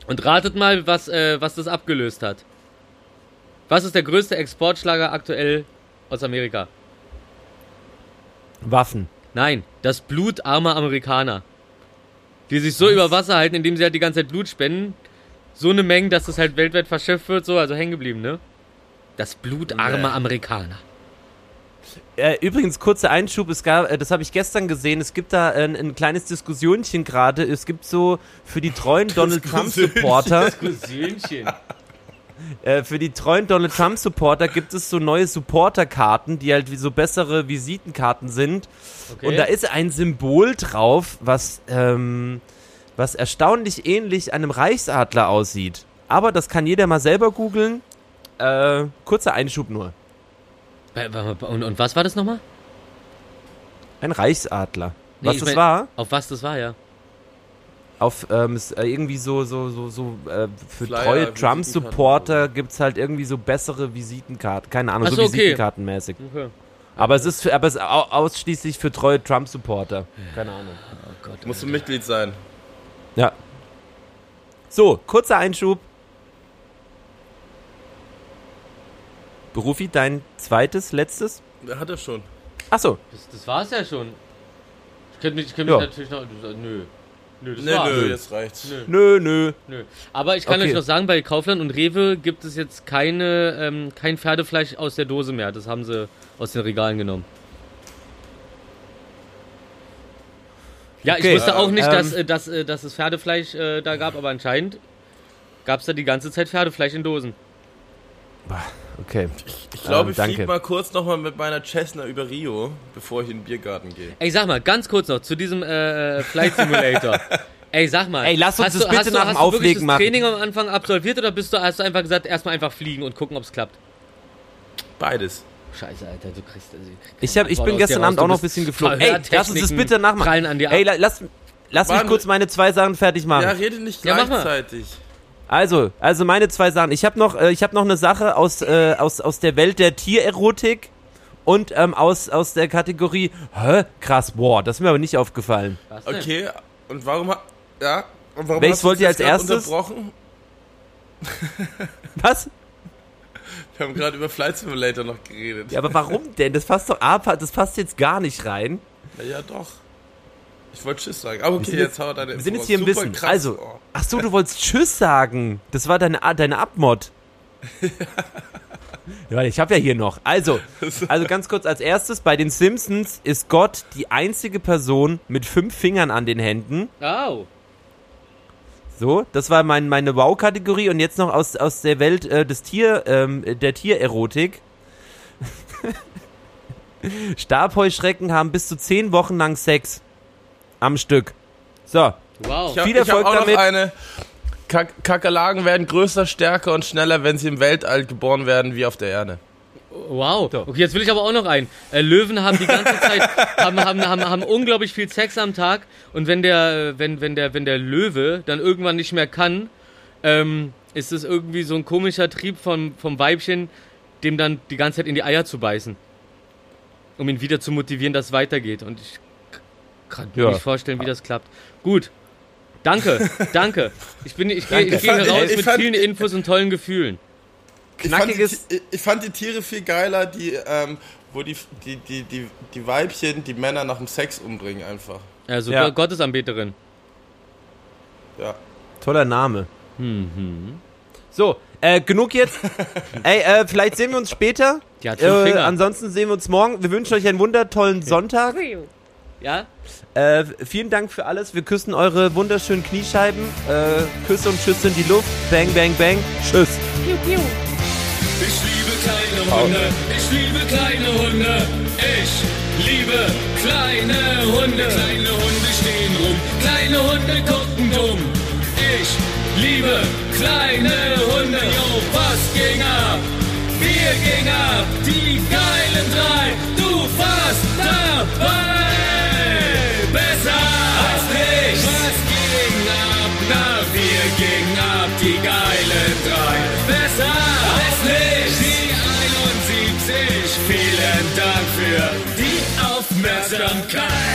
Und ratet mal, was, äh, was das abgelöst hat. Was ist der größte Exportschlager aktuell aus Amerika? Waffen. Nein, das Blut armer Amerikaner. Die sich so über Wasser halten, indem sie halt die ganze Zeit Blut spenden. So eine Menge, dass das halt weltweit verschifft wird, so, also hängen geblieben, ne? Das Blut armer Amerikaner. Äh, übrigens, kurzer Einschub, es gab, äh, das habe ich gestern gesehen, es gibt da ein, ein kleines Diskussionchen gerade. Es gibt so für die treuen Donald Trump-Supporter, *laughs* Cousinchen. Äh, für die treuen Donald Trump-Supporter gibt es so neue Supporter-Karten, die halt wie so bessere Visitenkarten sind. Okay. Und da ist ein Symbol drauf, was, ähm, was erstaunlich ähnlich einem Reichsadler aussieht. Aber das kann jeder mal selber googeln. Äh, kurzer Einschub nur. und, und was war das nochmal? Ein Reichsadler. Nee, was das mein- war? Auf was das war, ja. Auf ähm, äh, irgendwie so, so, so, so äh, für Flyer, treue Visitenkarten Trump-Supporter gibt's halt irgendwie so bessere Visitenkarten. Keine Ahnung, Ach so so, okay. Visitenkartenmäßig. Okay. Aber es ist für, aber es ist au ausschließlich für treue Trump-Supporter. Keine Ahnung. Oh Gott. Musst du Mitglied sein. Ja. So, kurzer Einschub. Berufi, dein zweites, letztes? Hat er schon? Achso, Das, das war's ja schon. Ich könnte mich, ich könnte mich Ja. natürlich noch. Nö. Nö, das war's. nö, jetzt reicht's. Nö. nö, nö. Nö. Aber ich kann Okay. euch noch sagen, bei Kaufland und Rewe gibt es jetzt keine, ähm, kein Pferdefleisch aus der Dose mehr. Das haben sie aus den Regalen genommen. Ja, ich Okay, wusste auch nicht, ähm, dass, äh, dass, äh, dass es Pferdefleisch äh, da gab, aber anscheinend gab es da die ganze Zeit Pferdefleisch in Dosen. Okay. Ich glaube, Ähm, ich fliege mal kurz nochmal mit meiner Cessna über Rio, bevor ich in den Biergarten gehe. Ey, sag mal, ganz kurz noch zu diesem äh, Flight Simulator. *laughs* Ey, sag mal. Ey, lass uns hast das du, bitte hast du, nach dem hast du wirklich Auflegen das machen. Training am Anfang absolviert oder bist du, hast du einfach gesagt, erstmal einfach fliegen und gucken, ob es klappt? Beides. Scheiße, Alter, du kriegst. Also, ich Ich, hab, ich bin gestern Abend auch Du noch ein bisschen geflogen. Ey, lass uns das bitte nachmachen. Ey, la, lass, lass mich kurz meine zwei Sachen fertig machen. Ja, rede nicht Ja, mach mal. gleichzeitig. Also, also meine zwei Sachen. Ich habe noch, äh, ich habe noch eine Sache aus, äh, aus, aus der Welt der Tiererotik und ähm, aus, aus der Kategorie, hä, krass, boah, das ist mir aber nicht aufgefallen. Was denn? Okay, und warum ja, und warum Welches hast du wollt ihr als erstes? unterbrochen? *laughs* Was? Wir haben gerade über Flight Simulator noch geredet. Ja, aber warum denn? Das passt doch, ah, das passt jetzt gar nicht rein. Na ja, doch. Ich wollte Tschüss sagen. Aber okay, sind jetzt hau deine Wir sind jetzt hier im Wissen. krass. Also, Oh. ach so, du wolltest Tschüss sagen. Das war deine, deine Abmod. *laughs* Ja, ich habe ja hier noch. Also, *laughs* also ganz kurz als erstes, bei den Simpsons ist Gott die einzige Person mit fünf Fingern an den Händen. Au. So, das war mein, meine Wow-Kategorie und jetzt noch aus, aus der Welt äh, des Tier, ähm, der Tiererotik. *laughs* Stabheuschrecken haben bis zu zehn Wochen lang Sex. Am Stück. So, Wow. Ich hab, Viel ich Erfolg auch damit. noch eine. Kak Kakerlaken werden größer, stärker und schneller, wenn sie im Weltall geboren werden, wie auf der Erde. Wow. Okay, jetzt will ich aber auch noch einen. Äh, Löwen haben die ganze Zeit *laughs* haben, haben, haben, haben unglaublich viel Sex am Tag und wenn der wenn wenn der wenn der Löwe dann irgendwann nicht mehr kann, ähm, ist es irgendwie so ein komischer Trieb vom vom Weibchen, dem dann die ganze Zeit in die Eier zu beißen, um ihn wieder zu motivieren, dass es weitergeht. Und ich kann mir Ja. nicht vorstellen, wie das klappt. Gut. Danke, *laughs* danke. Ich bin, ich gehe, ich gehe fand- hier raus ich mit fand- vielen Infos und tollen Gefühlen. Ich fand, die, Knackiges- ich fand die Tiere viel geiler, die, ähm, wo die, die, die, die, die Weibchen die Männer nach dem Sex umbringen einfach. Also Ja. Gottesanbeterin. Ja. toller Name. Mhm. So, äh, genug jetzt. *laughs* Ey, äh, vielleicht sehen wir uns später. Die hat Äh, Finger. ansonsten sehen wir uns morgen. Wir wünschen euch einen wundertollen Sonntag. Ja? Äh, vielen Dank für alles. Wir küssen eure wunderschönen Kniescheiben. Äh, Küsse und Schüsse in die Luft. Bang, bang, bang. Tschüss. Ich liebe kleine Hunde, ich liebe kleine Hunde, ich liebe kleine Hunde. Kleine Hunde stehen rum, kleine Hunde gucken dumm. Ich liebe kleine Hunde, yo, was ging ab? Wir ging ab, die geilen drei, du warst dabei. Die 71,